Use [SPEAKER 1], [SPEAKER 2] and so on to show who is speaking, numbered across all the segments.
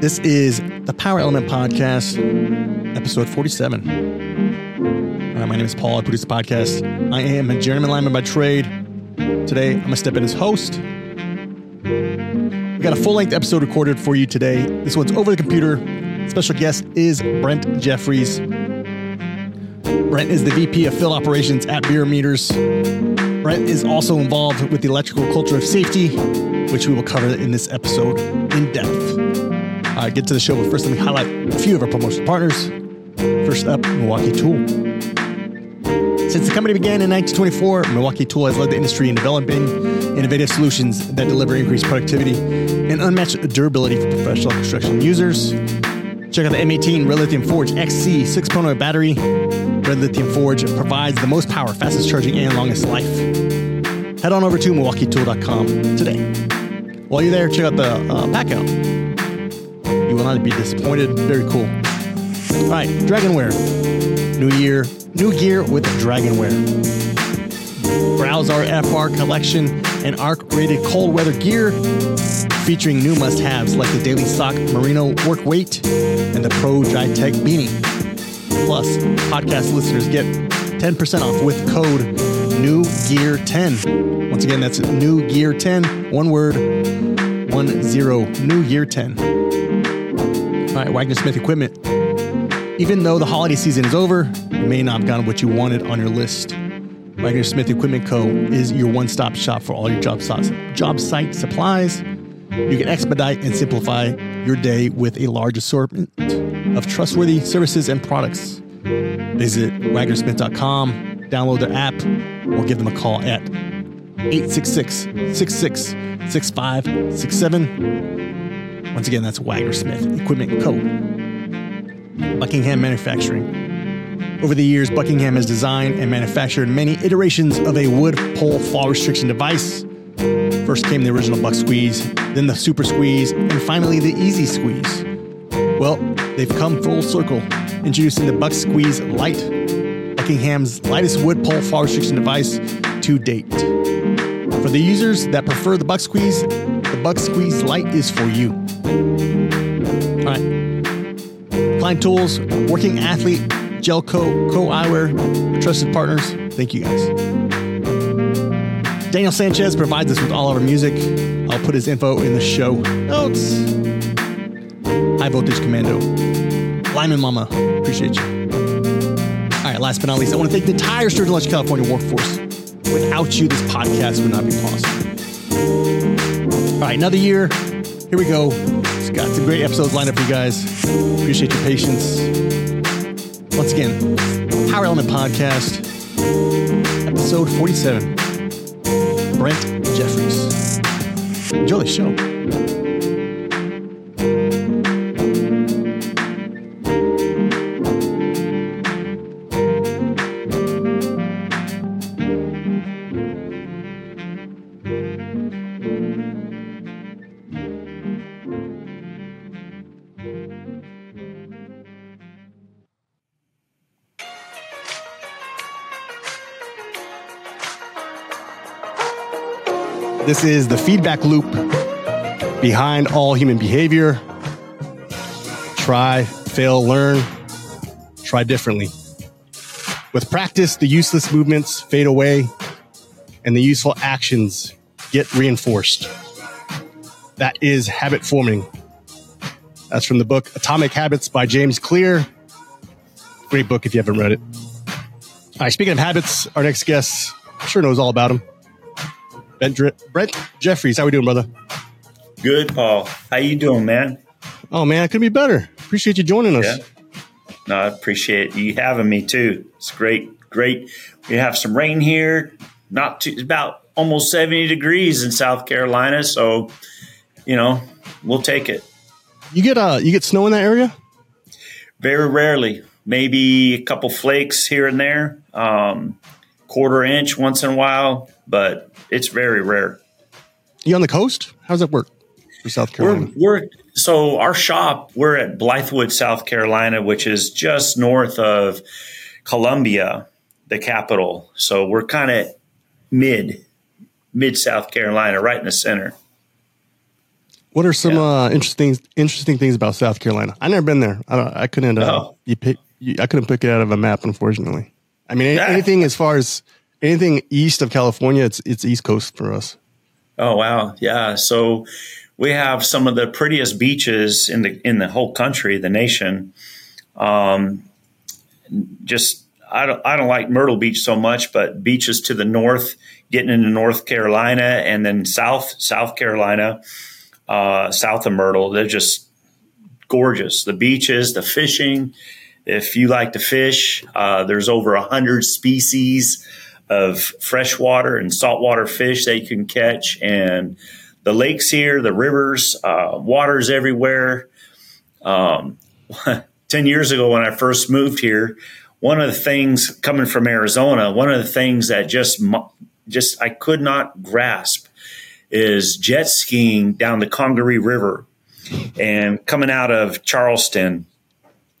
[SPEAKER 1] This is the Power Element Podcast, episode 47. Uh, my name is Paul. I produce the podcast. I am a journeyman lineman by trade. Today, I'm going to step in as host. We got a full length episode recorded for you today. This one's over the computer. Special guest is Brent Jeffries. Brent is the VP of Field Operations at Bierer Meters. Brent is also involved with the electrical culture of safety, which we will cover in this episode in depth. Uh, get to the show, but first let me highlight a few of our promotional partners. First up, Milwaukee Tool. Since the company began in 1924, Milwaukee Tool has led the industry in developing innovative solutions that deliver increased productivity and unmatched durability for professional construction users. Check out the M18 Red Lithium Forge XC 6.0 battery. Red Lithium Forge provides the most power, fastest charging, and longest life. Head on over to MilwaukeeTool.com today. While you're there, check out the uh, pack out. You will not be disappointed. Very cool. All right, DragonWear. New year, new gear with DragonWear. Browse our FR collection and ARC rated cold weather gear featuring new must haves like the Daily Sock Merino Work Weight and the Pro Dry Tech Beanie. Plus, podcast listeners get 10% off with code New Gear 10. Once again, that's New Gear 10, one word, one zero, New Year 10. All right, Wagner Smith Equipment. Even though the holiday season is over, you may not have gotten what you wanted on your list. Wagner Smith Equipment Co. is your one stop shop for all your job, job site supplies. You can expedite and simplify your day with a large assortment of trustworthy services and products. Visit wagnersmith.com, download their app, or give them a call at 866 66 6567. Once again, that's Wagner Smith Equipment Co. Buckingham Manufacturing. Over the years, Buckingham has designed and manufactured many iterations of a wood pole fall restriction device. First came the original Buck Squeeze, then the Super Squeeze, and finally the Easy Squeeze. Well, they've come full circle, introducing the Buck Squeeze Lite, Buckingham's lightest wood pole fall restriction device to date. For the users that prefer the Buck Squeeze, the Buck Squeeze Lite is for you. All right. Klein Tools, Working Athlete, Jelco, Co Eyewear, trusted partners. Thank you guys. Daniel Sanchez provides us with all of our music. I'll put his info in the show notes. High Voltage Commando. Lineman Mama. Appreciate you. All right, last but not least, I want to thank the entire Sturgeon Lodge, California workforce. Without you, this podcast would not be possible. All right, another year. Here we go. It's got some great episodes lined up for you guys. Appreciate your patience. Once again, Power Element Podcast, episode 47. Brent Jeffries. Enjoy the show. This is the feedback loop behind all human behavior. Try, fail, learn, try differently. With practice, the useless movements fade away and the useful actions get reinforced. That is habit forming. That's from the book Atomic Habits by James Clear. Great book if you haven't read it. All right, speaking of habits, our next guest sure knows all about them. Brent, Brent Jeffries, how we doing, brother?
[SPEAKER 2] Good, Paul. How you doing, man?
[SPEAKER 1] Oh man, I couldn't be better. Appreciate you joining us.
[SPEAKER 2] Yeah. No, I appreciate you having me too. It's great, great. We have some rain here. Not too, about almost seventy degrees in South Carolina, so you know we'll take it.
[SPEAKER 1] You get uh, you get snow in that area?
[SPEAKER 2] Very rarely, maybe a couple flakes here and there, um, quarter inch once in a while, but it's very rare.
[SPEAKER 1] You on the coast? How does that work for South Carolina?
[SPEAKER 2] We're, we're so our shop. We're at Blythewood, South Carolina, which is just north of Columbia, the capital. So we're kind of mid, mid South Carolina, right in the center.
[SPEAKER 1] What are some yeah. uh, interesting interesting things about South Carolina? I never been there. I, I couldn't. Uh, oh. you pick. You, I couldn't pick it out of a map, unfortunately. I mean, anything as far as anything east of California, it's it's East Coast for us.
[SPEAKER 2] Oh wow, yeah. So we have some of the prettiest beaches in the in the whole country, the nation. Um, just I don't I don't like Myrtle Beach so much, but beaches to the north, getting into North Carolina, and then South South Carolina uh, south of Myrtle. They're just gorgeous. The beaches, the fishing. If you like to fish, uh, there's over a hundred species of freshwater and saltwater fish that you can catch, and the lakes here, the rivers, uh, waters everywhere. Um, Ten years ago, when I first moved here, one of the things coming from Arizona, one of the things that just just I could not grasp is jet skiing down the Congaree River and coming out of Charleston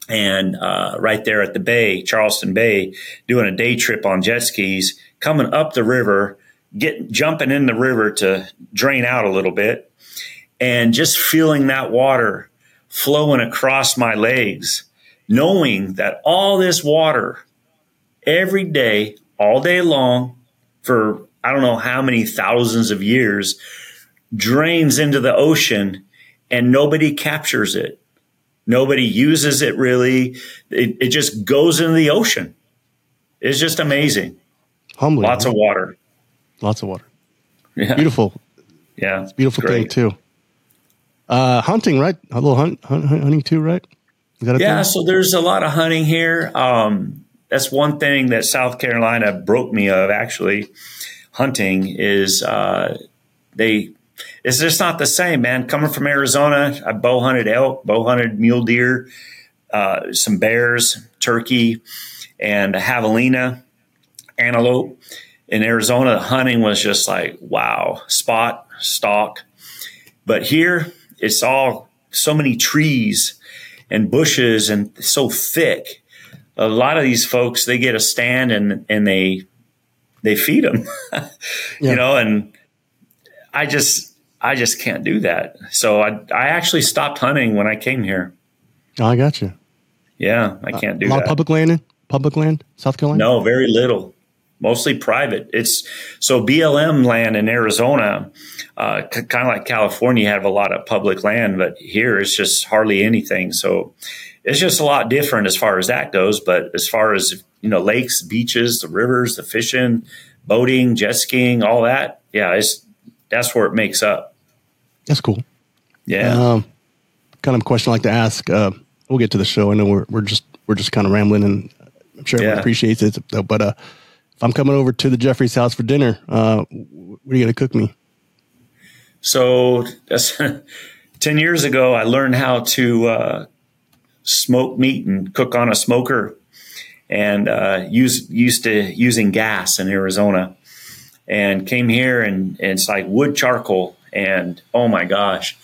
[SPEAKER 2] and uh, right there at the bay, Charleston Bay, doing a day trip on jet skis, coming up the river, get jumping in the river to drain out a little bit, and just feeling that water flowing across my legs, knowing that all this water every day, all day long, for I don't know how many thousands of years drains into the ocean and nobody captures it. Nobody uses it really. It, it just goes into the ocean. It's just amazing.
[SPEAKER 1] Humbling.
[SPEAKER 2] Lots huh? of water.
[SPEAKER 1] Lots of water. Yeah. Beautiful.
[SPEAKER 2] Yeah.
[SPEAKER 1] It's beautiful thing too. Uh, hunting, right? A little hunt, hunt hunting too, right?
[SPEAKER 2] yeah. Thing? So there's a lot of hunting here. Um, that's one thing that South Carolina broke me of actually hunting is uh, they it's just not the same, man. Coming from Arizona, I bow hunted elk, bow hunted mule deer, uh, some bears, turkey, and a javelina, antelope. In Arizona, the hunting was just like wow, spot, stalk. But here, it's all so many trees and bushes and so thick. A lot of these folks, they get a stand and and they they feed them, yeah. you know, and I just, I just can't do that. So I, I actually stopped hunting when I came here.
[SPEAKER 1] Oh, I got you.
[SPEAKER 2] Yeah, I can't do
[SPEAKER 1] uh, a lot
[SPEAKER 2] that.
[SPEAKER 1] Of public land, public land, South Carolina.
[SPEAKER 2] No, very little. Mostly private. It's so BLM land in Arizona, uh, c- kind of like California, have a lot of public land, but here it's just hardly anything. So it's just a lot different as far as that goes. But as far as you know, lakes, beaches, the rivers, the fishing, boating, jet skiing, all that. Yeah, it's that's where it makes up.
[SPEAKER 1] That's cool.
[SPEAKER 2] Yeah.
[SPEAKER 1] Um, kind of question I like to ask. Uh, we'll get to the show. I know we're we're just we're just kind of rambling, and I'm sure everyone yeah. appreciates it. But uh, if I'm coming over to the Jeffries house for dinner, uh, what are you going to cook me?
[SPEAKER 2] So that's ten years ago. I learned how to uh, smoke meat and cook on a smoker and uh, use, used to using gas in Arizona and came here and, and it's like wood charcoal and oh my gosh,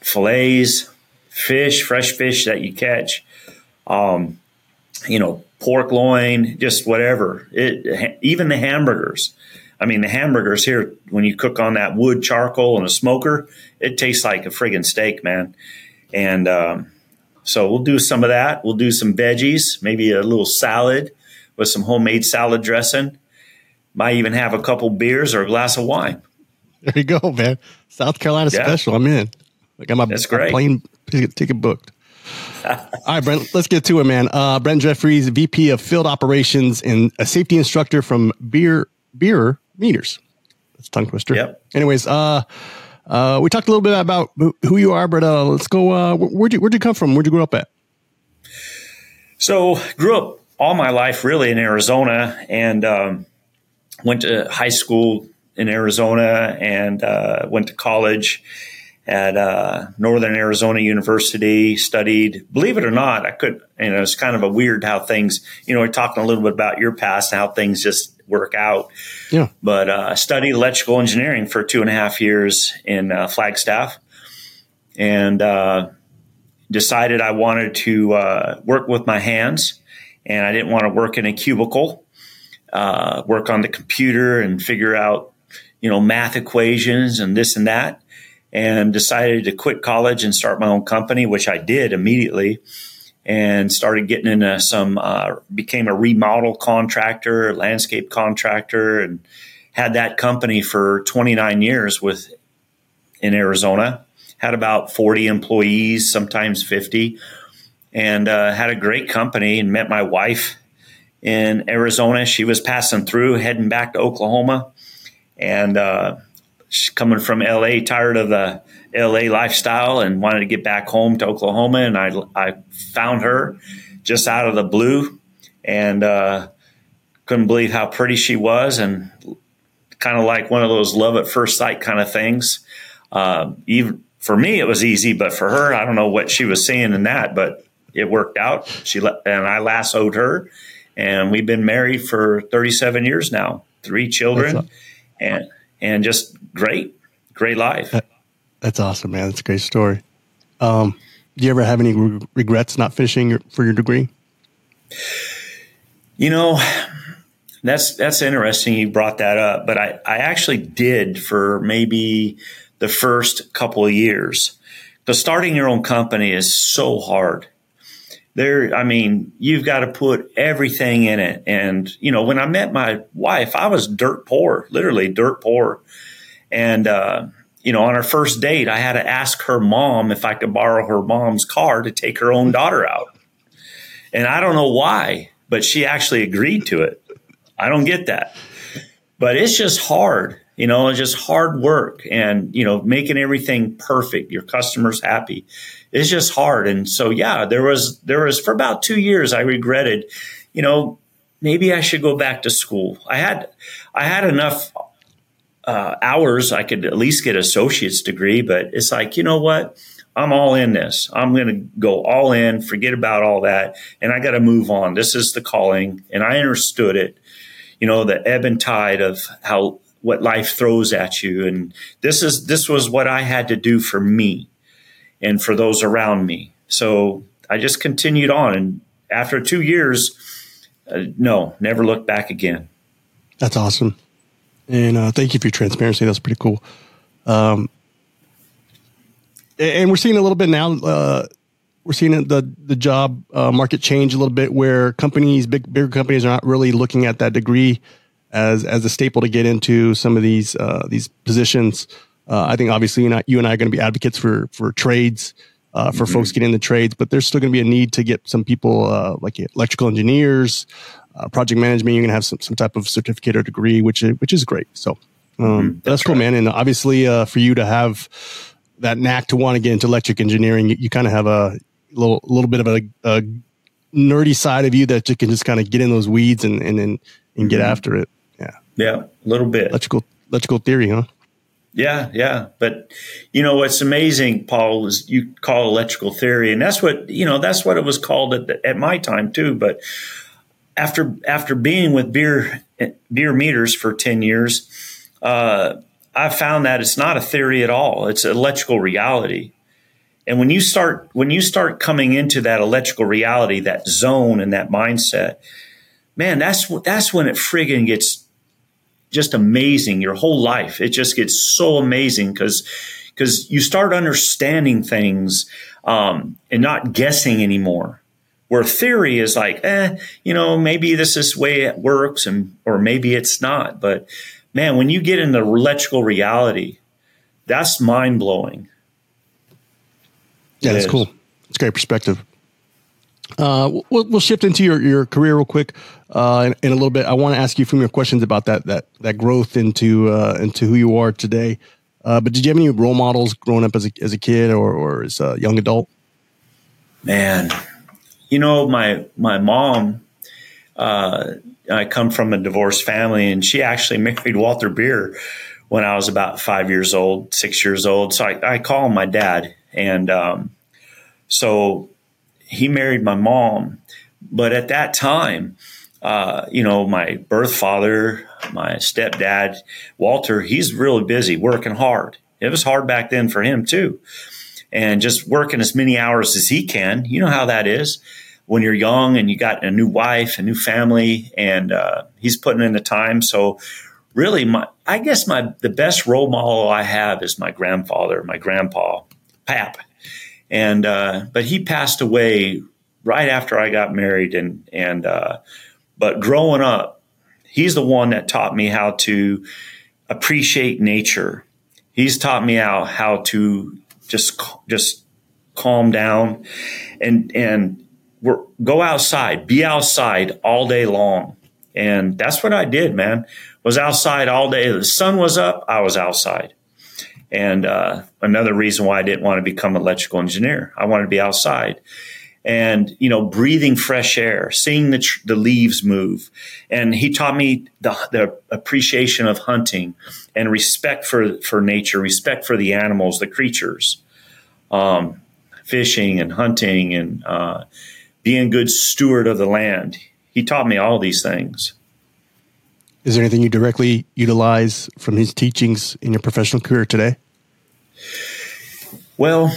[SPEAKER 2] fillets, fish, fresh fish that you catch, um, you know, pork loin, just whatever. It even the hamburgers. I mean, the hamburgers here when you cook on that wood charcoal and a smoker, it tastes like a friggin' steak, man. And um, so we'll do some of that. We'll do some veggies, maybe a little salad with some homemade salad dressing. Might even have a couple beers or a glass of wine.
[SPEAKER 1] There you go, man. South Carolina yeah. special. I'm in. I got my,
[SPEAKER 2] That's great.
[SPEAKER 1] plane ticket booked. All right, Brent, let's get to it, man. Uh, Brent Jeffries, VP of Field Operations and a safety instructor from Beer Beer Meters. That's tongue twister.
[SPEAKER 2] Yep.
[SPEAKER 1] Anyways, uh, uh, we talked a little bit about who you are, but uh, let's go. Uh, where'd you Where'd you come from? Where'd you grow up at?
[SPEAKER 2] So, grew up all my life really in Arizona, and um, went to high school in Arizona, and uh, went to college at uh, Northern Arizona University. Studied, believe it or not, I could. You know, it's kind of a weird how things. You know, we're talking a little bit about your past and how things just work out.
[SPEAKER 1] Yeah.
[SPEAKER 2] But uh, I studied electrical engineering for two and a half years in uh, Flagstaff, and uh, decided I wanted to uh, work with my hands, and I didn't want to work in a cubicle, uh, work on the computer and figure out, you know, math equations and this and that. and decided to quit college and start my own company, which I did immediately and started getting into some, uh, became a remodel contractor, landscape contractor, and had that company for 29 years with in Arizona. Had about 40 employees, sometimes 50, and uh, had a great company and met my wife in Arizona. She was passing through, heading back to Oklahoma, and uh, coming from LA, tired of the LA lifestyle, and wanted to get back home to Oklahoma. And I, I found her just out of the blue, and uh, couldn't believe how pretty she was, and kind of like one of those love at first sight kind of things. Uh, even for me, it was easy, but for her, I don't know what she was seeing in that, but it worked out. She and I lassoed her, and we've been married for 37 years now, three children, and and just great, great life.
[SPEAKER 1] That's awesome, man. That's a great story. Um, do you ever have any re- regrets not finishing your, for your degree?
[SPEAKER 2] You know, that's that's interesting. You brought that up, but I I actually did for maybe the first couple of years. Because starting your own company is so hard there, I mean, you've got to put everything in it. And, you know, when I met my wife, I was dirt poor, literally dirt poor. And, uh, you know, on our first date, I had to ask her mom if I could borrow her mom's car to take her own daughter out. And I don't know why, but she actually agreed to it. I don't get that. But it's just hard, you know, it's just hard work and, you know, making everything perfect, your customers happy it's just hard. And so, yeah, there was, there was for about two years, I regretted, you know, maybe I should go back to school. I had, I had enough uh, hours. I could at least get associate's degree, but it's like, you know what? I'm all in this. I'm going to go all in, forget about all that. And I got to move on. This is the calling. And I understood it, you know, the ebb and tide of how, what life throws at you. And this is, this was what I had to do for me and for those around me. So I just continued on. And after two years, uh, no, never looked back again.
[SPEAKER 1] That's awesome. And uh, thank you for your transparency. That's pretty cool. Um, and we're seeing a little bit now. Uh, we're seeing the the job uh, market change a little bit, where companies, big bigger companies, are not really looking at that degree as as a staple to get into some of these uh, these positions. Uh, I think obviously you and, I, you and I are going to be advocates for for trades, uh, for mm-hmm. folks getting the trades, but there's still going to be a need to get some people uh, like electrical engineers, uh, project management. You're going to have some some type of certificate or degree, which is, which is great. So um, mm-hmm. that's, that's, cool, right. man. And obviously, uh, for you to have that knack to want to get into electric engineering, you, you kind of have a little little bit of a, a, nerdy side of you that you can just kind of get in those weeds and and and, and get mm-hmm. after it. Yeah,
[SPEAKER 2] yeah, a little bit
[SPEAKER 1] electrical electrical theory, huh?
[SPEAKER 2] Yeah, yeah. But you know what's amazing, Paul, is you call electrical theory, and that's what you know. That's what it was called at, at my time too. But after after being with beer beer meters for ten years, uh, I found that it's not a theory at all. It's electrical reality. And when you start when you start coming into that electrical reality, that zone and that mindset, man, that's that's when it friggin' gets just amazing your whole life. It just gets so amazing because because you start understanding things um, and not guessing anymore. Where theory is like, eh, you know, maybe this is the way it works, and or maybe it's not. But man, when you get into electrical reality, that's mind blowing.
[SPEAKER 1] Yeah, that's cool. It's great perspective. Uh, we'll, we'll shift into your, your career real quick uh, in, in, a little bit. I want to ask you few more questions about that that that growth into uh, into who you are today. Uh, but did you have any role models growing up as a as a kid or or as a young adult?
[SPEAKER 2] Man, you know my my mom. Uh, I come from a divorced family, and she actually married Walter Bierer when I was about five years old, six years old. So I, I call my dad, and um, so he married my mom. But at that time, uh, you know, my birth father, my stepdad, Walter, he's really busy working hard. It was hard back then for him too. And just working as many hours as he can. You know how that is when you're young and you got a new wife, a new family, and uh, he's putting in the time. So, really, my I guess my the best role model I have is my grandfather, my grandpa, Pap, and uh, but he passed away right after I got married, and and uh, but growing up, he's the one that taught me how to appreciate nature. He's taught me how how to just just calm down and and go outside, be outside all day long. And that's what I did, man. Was outside all day. The sun was up, I was outside. And uh, another reason why I didn't want to become an electrical engineer, I wanted to be outside and you know breathing fresh air seeing the, tr- the leaves move. And he taught me the, the appreciation of hunting and respect for for nature respect for the animals the creatures um, fishing and hunting and uh, being a good steward of the land. He taught me all these things.
[SPEAKER 1] Is there anything you directly utilize from his teachings in your professional career today?
[SPEAKER 2] Well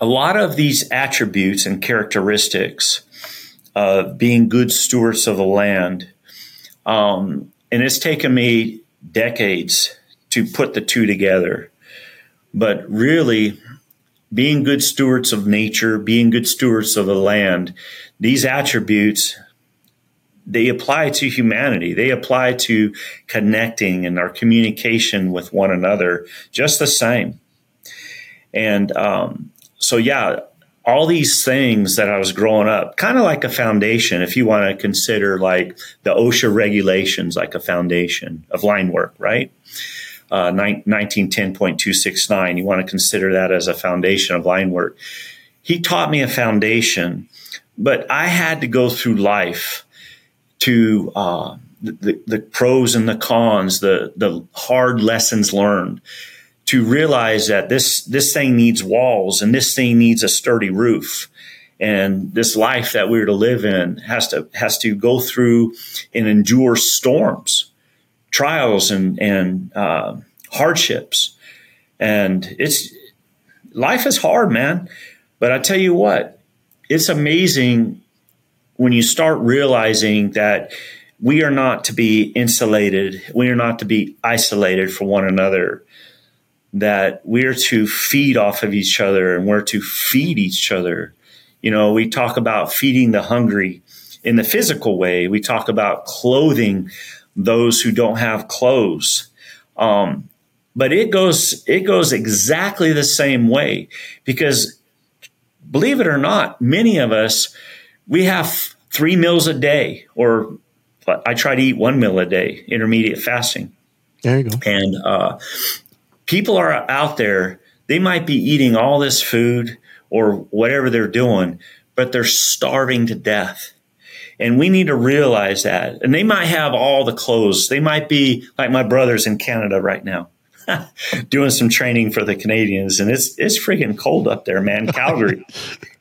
[SPEAKER 2] a lot of these attributes and characteristics of being good stewards of the land, um, and it's taken me decades to put the two together. But really, being good stewards of nature, being good stewards of the land, these attributes they apply to humanity. They apply to connecting and our communication with one another just the same. And um, so yeah, all these things that I was growing up, kind of like a foundation, if you want to consider like the OSHA regulations, like a foundation of line work, right? Uh, 1910.269, you want to consider that as a foundation of line work. He taught me a foundation, but I had to go through life to uh, the, the pros and the cons, the, the hard lessons learned to realize that this this thing needs walls and this thing needs a sturdy roof. And this life that we're to live in has to has to go through and endure storms trials and and uh, hardships. And it's life is hard man. But i tell you what it's amazing when you start realizing that we are not to be insulated we are not to be isolated from one another that we're to feed off of each other and we're to feed each other. You know, we talk about feeding the hungry in the physical way. We talk about clothing those who don't have clothes. Um, but it goes it goes exactly the same way because believe it or not, many of us we have three meals a day, or I try to eat one meal a day, intermediate fasting.
[SPEAKER 1] There you go.
[SPEAKER 2] And uh, people are out there, they might be eating all this food or whatever they're doing, but they're starving to death. And we need to realize that. And they might have all the clothes. They might be like my brothers in Canada right now. doing some training for the Canadians, and it's it's freaking cold up there, man, Calgary.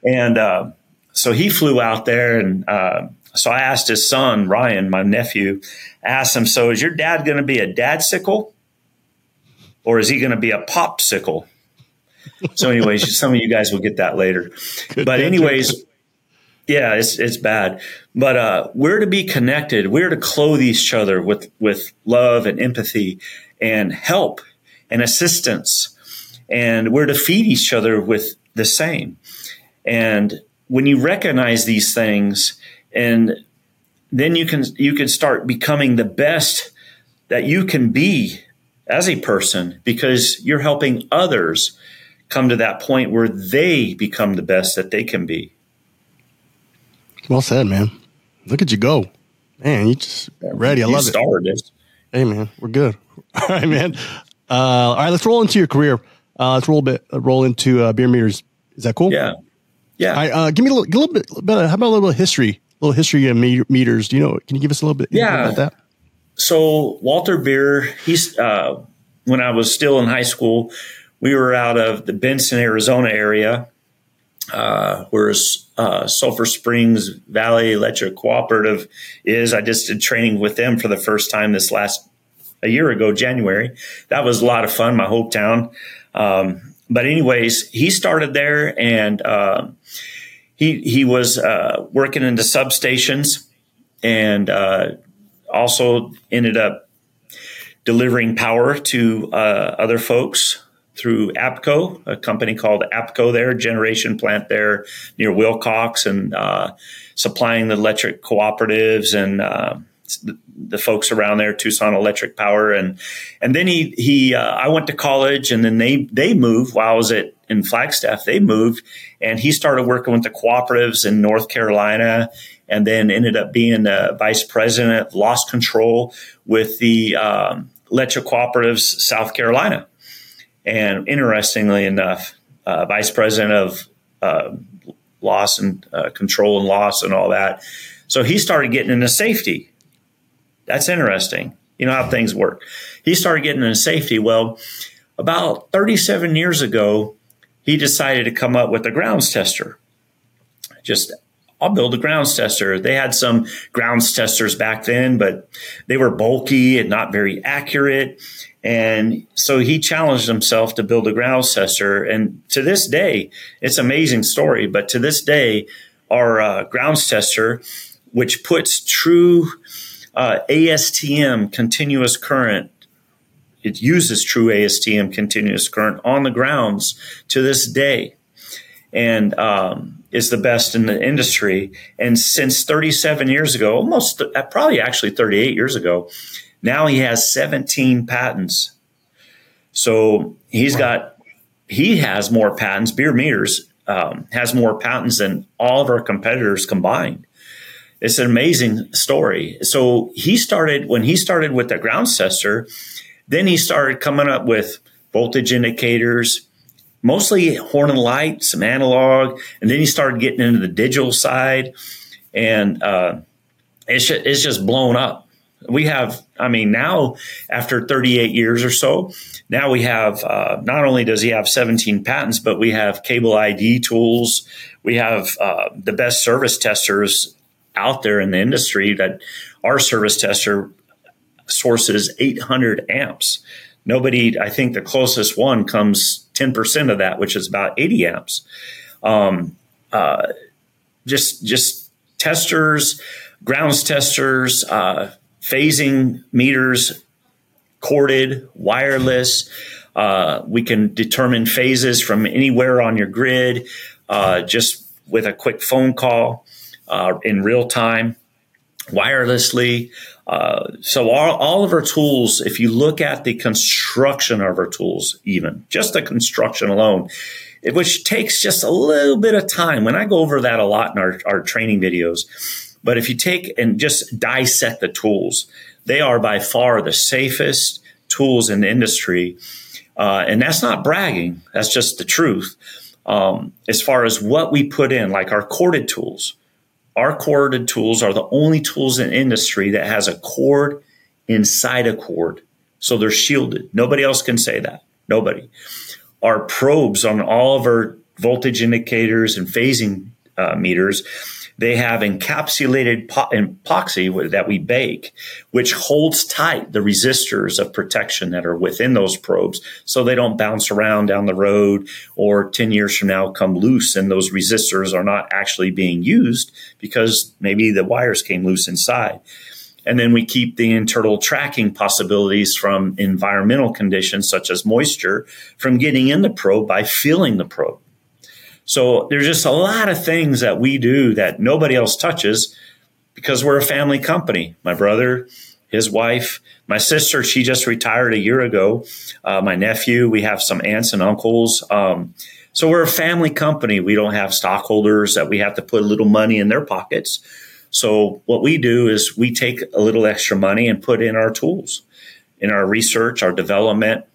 [SPEAKER 2] and uh, so he flew out there, and uh, so I asked his son Ryan, my nephew, asked him, "So is your dad going to be a dad sickle or is he going to be a popsicle? So, anyways, some of you guys will get that later. Good but, anyways, yeah, it's it's bad. But uh, we're to be connected. We're to clothe each other with with love and empathy and help and assistance, and we're to feed each other with the same. And when you recognize these things, and then you can you can start becoming the best that you can be as a person because you're helping others come to that point where they become the best that they can be.
[SPEAKER 1] Well said, man. Look at you go. Man, you just ready. I you love started it. Hey, man, we're good. All right, man. Uh, all right, let's roll into your career. Uh, let's roll a bit, uh, roll into uh, Bierer Meters. Is that cool?
[SPEAKER 2] Yeah. Yeah.
[SPEAKER 1] Right, uh, give me a little, a little bit, how about a little bit of history? A little history of meters. Do you know? Can you give us a little bit
[SPEAKER 2] yeah.
[SPEAKER 1] about that?
[SPEAKER 2] So Walter Bierer, he's uh, when I was still in high school, we were out of the Benson, Arizona area, uh, where uh, Sulphur Springs Valley Electric Cooperative is. I just did training with them for the first time this last a year ago, January. That was a lot of fun. My hometown. Um, but anyways, he started there and uh, he he was uh, working in the substations and uh, also ended up delivering power to uh, other folks through APCO, a company called APCO there, generation plant there near Willcox, and uh, supplying the electric cooperatives and uh, the, the, folks around there, Tucson Electric Power, and and then he he uh, I went to college, and then they they moved while I was at in Flagstaff. They moved, and he started working with the cooperatives in North Carolina, and then ended up being the vice president, lost control with the um, cooperatives South Carolina and interestingly enough, uh, vice president of uh, loss and uh, control and loss and all that. So he started getting into safety. That's interesting. You know how things work. He started getting into safety. Well, about 37 years ago, he decided to come up with a grounds tester. Just I'll build a grounds tester. They had some grounds testers back then, but they were bulky and not very accurate. And so he challenged himself to build a grounds tester. And to this day, it's an amazing story, but to this day, our uh, grounds tester, which puts true uh, ASTM continuous current, it uses true ASTM continuous current on the grounds to this day. And um, is the best in the industry. And since 37 years ago, almost uh, probably actually 38 years ago, now he has 17 patents. So he's wow. got, he has more patents. Bierer Meters um, has more patents than all of our competitors combined. It's an amazing story. So he started, when he started with the ground tester, then he started coming up with voltage indicators, mostly horn and light, some analog, and then he started getting into the digital side, and uh, it's just, it's just blown up. We have, I mean, now after 38 years or so, now we have uh, not only does he have 17 patents, but we have cable ID tools. We have uh, the best service testers out there in the industry. That our service tester sources 800 amps. Nobody, I think the closest one comes 10% of that, which is about 80 amps. Um, uh, just, just testers, grounds testers, uh, phasing meters, corded, wireless. Uh, we can determine phases from anywhere on your grid uh, just with a quick phone call uh, in real time, wirelessly. Uh, so all, all of our tools, if you look at the construction of our tools, even just the construction alone, which takes just a little bit of time. When I go over that a lot in our, our training videos, but if you take and just dissect the tools, they are by far the safest tools in the industry. Uh, and that's not bragging. That's just the truth. Um, as far as what we put in, like our corded tools, our corded tools are the only tools in industry that has a cord inside a cord. So they're shielded. Nobody else can say that. Nobody. Our probes on all of our voltage indicators and phasing uh, meters, they have encapsulated po- epoxy that we bake, which holds tight the resistors of protection that are within those probes so they don't bounce around down the road or 10 years from now come loose and those resistors are not actually being used because maybe the wires came loose inside. And then we keep the internal tracking possibilities from environmental conditions such as moisture from getting in the probe by filling the probe. So there's just a lot of things that we do that nobody else touches because we're a family company. My brother, his wife, my sister, she just retired a year ago. Uh, my nephew, we have some aunts and uncles. Um, so we're a family company. We don't have stockholders that we have to put a little money in their pockets. So what we do is we take a little extra money and put in our tools, in our research, our development,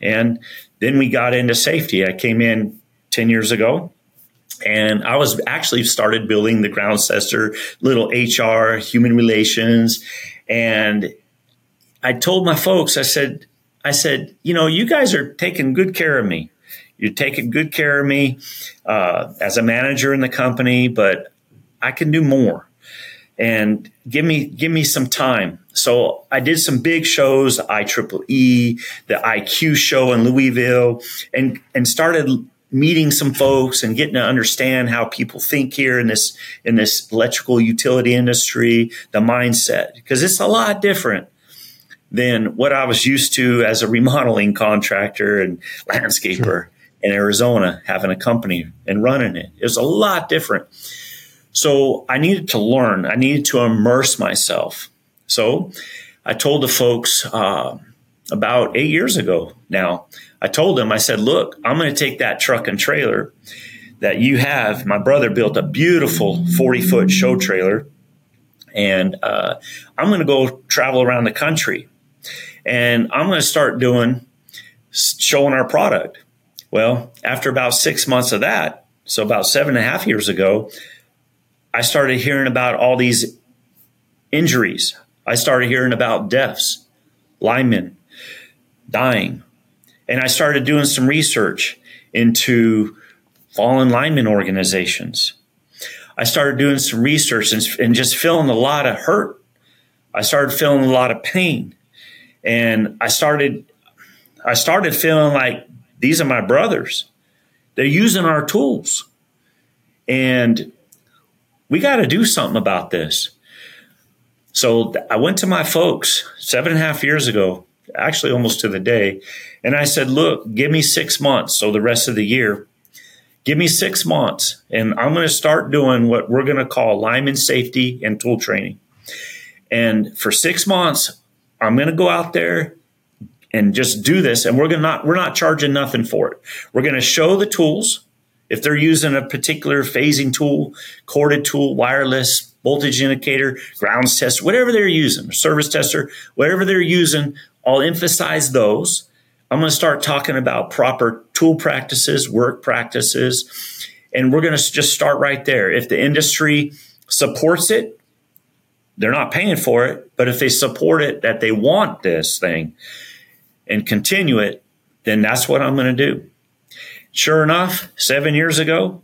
[SPEAKER 2] and then we got into safety. I came in 10 years ago. And I was actually started building the ground tester, little HR, human relations. And I told my folks, I said, I said, you know, you guys are taking good care of me. You're taking good care of me uh, as a manager in the company, but I can do more. And give me give me some time. So I did some big shows, IEEE, the ICUEE show in Louisville, and and started meeting some folks and getting to understand how people think here in this in this electrical utility industry, the mindset because it's a lot different than what I was used to as a remodeling contractor and landscaper sure. in Arizona, having a company and running it. It was a lot different. So I needed to learn. I needed to immerse myself. So I told the folks uh, about eight years ago now. I told him, I said, look, I'm going to take that truck and trailer that you have. My brother built a beautiful 40 foot show trailer, and uh, I'm going to go travel around the country and I'm going to start doing showing our product. Well, after about six months of that, so about seven and a half years ago, I started hearing about all these injuries. I started hearing about deaths, linemen dying. And I started doing some research into fallen lineman organizations. I started doing some research and, and just feeling a lot of hurt. I started feeling a lot of pain and I started I started feeling like these are my brothers. They're using our tools. And we got to do something about this. So I went to my folks seven and a half years ago, actually almost to the day, and I said, Look, give me six months. So the rest of the year, give me six months, and I'm going to start doing what we're going to call lineman safety and tool training. And for six months, I'm going to go out there and just do this. And we're going to not, we're not charging nothing for it. We're going to show the tools. If they're using a particular phasing tool, corded tool, wireless, voltage indicator, grounds test, whatever they're using, service tester, whatever they're using, I'll emphasize those. I'm going to start talking about proper tool practices, work practices, and we're going to just start right there. If the industry supports it, they're not paying for it, but if they support it that they want this thing and continue it, then that's what I'm going to do. Sure enough, seven years ago,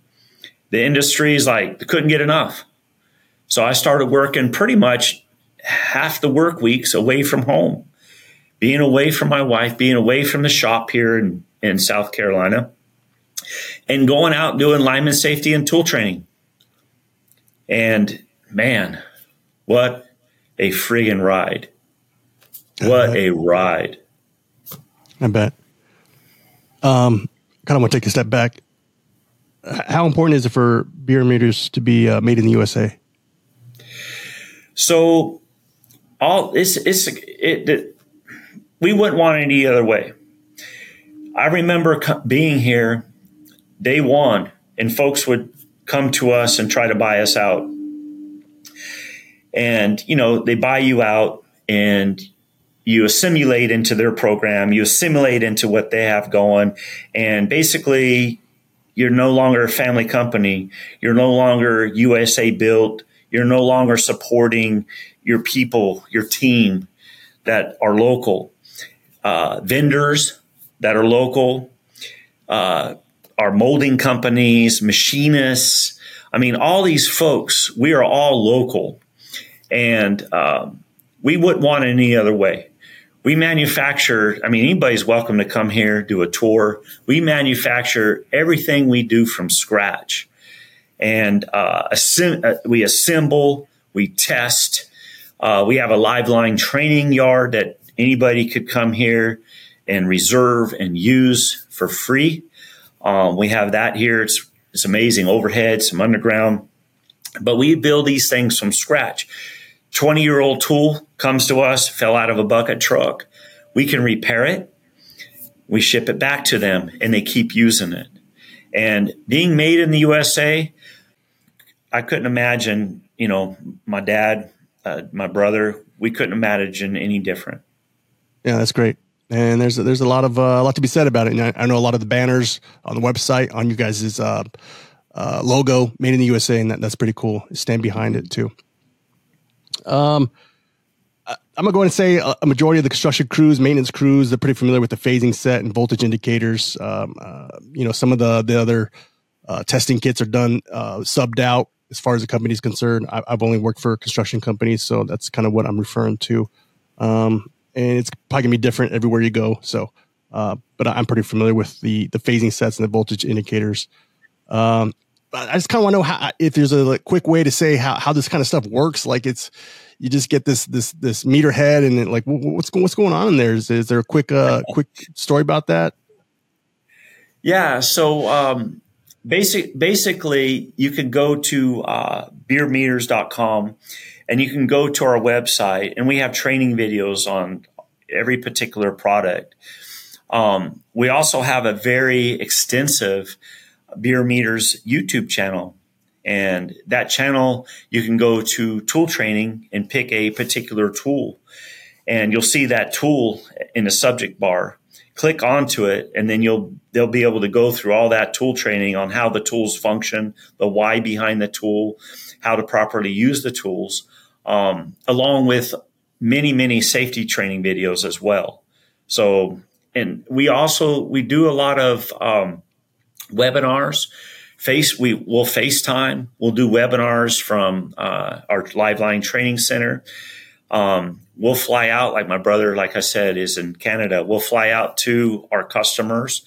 [SPEAKER 2] the industry is like, they couldn't get enough. So I started working pretty much half the work weeks away from home, being away from my wife, being away from the shop here in, in South Carolina, and going out doing lineman safety and tool training. And man, what a friggin' ride. What a ride.
[SPEAKER 1] I bet. Um, kind of want to take a step back. How important is it for Bierer Meters to be uh, made in the USA?
[SPEAKER 2] So, all it's it's it, it, we wouldn't want it any other way. I remember being here day one, and folks would come to us and try to buy us out. And you know they buy you out and you assimilate into their program you assimilate into what they have going and basically you're no longer a family company. You're no longer usa built. You're no longer supporting your people your team that are local uh, vendors that are local uh, our molding companies machinists i mean all these folks we are all local and um, we wouldn't want it any other way. We manufacture, I mean, anybody's welcome to come here, do a tour. We manufacture everything we do from scratch. And uh, uh, we assemble, we test. Uh, we have a live line training yard that anybody could come here and reserve and use for free. Um, we have that here. It's, it's amazing overhead, some underground, but we build these things from scratch. 20 year old tool comes to us, fell out of a bucket truck. We can repair it. We ship it back to them and they keep using it. And being made in the USA, I couldn't imagine, you know, my dad, uh, my brother, we couldn't imagine any different.
[SPEAKER 1] Yeah, that's great. And there's there's a lot of uh, a lot to be said about it. And I, I, know a lot of the banners on the website on you guys' uh, uh, logo, made in the USA, and that, that's pretty cool. Stand behind it too. Um, I'm gonna go and say a, majority of the construction crews, maintenance crews, they're pretty familiar with the phasing set and voltage indicators. Um, uh, you know, some of the the other uh, testing kits are done uh, subbed out as far as the company is concerned. I, have only worked for construction companies, so that's kind of what I'm referring to. Um, and it's probably gonna be different everywhere you go. So, uh, but I'm pretty familiar with the the phasing sets and the voltage indicators. Um, I just kind of want to know how if there's a like, quick way to say how how this kind of stuff works. Like it's you just get this this this meter head and it, like what's what's going on in there? Is, is there a quick uh quick story about that?
[SPEAKER 2] Yeah. So um, basic basically, you can go to uh, bierermeters.com and you can go to our website and we have training videos on every particular product. Um, we also have a very extensive Bierer Meters YouTube channel. And that channel, you can go to tool training and pick a particular tool. And you'll see that tool in the subject bar. Click onto it, and then you'll they'll be able to go through all that tool training on how the tools function, the why behind the tool, how to properly use the tools, um, along with many many safety training videos as well. So, and we also we do a lot of um, webinars. Face we will FaceTime. We'll do webinars from uh, our Liveline Training Center. Um, we'll fly out, like my brother, like I said, is in Canada. We'll fly out to our customers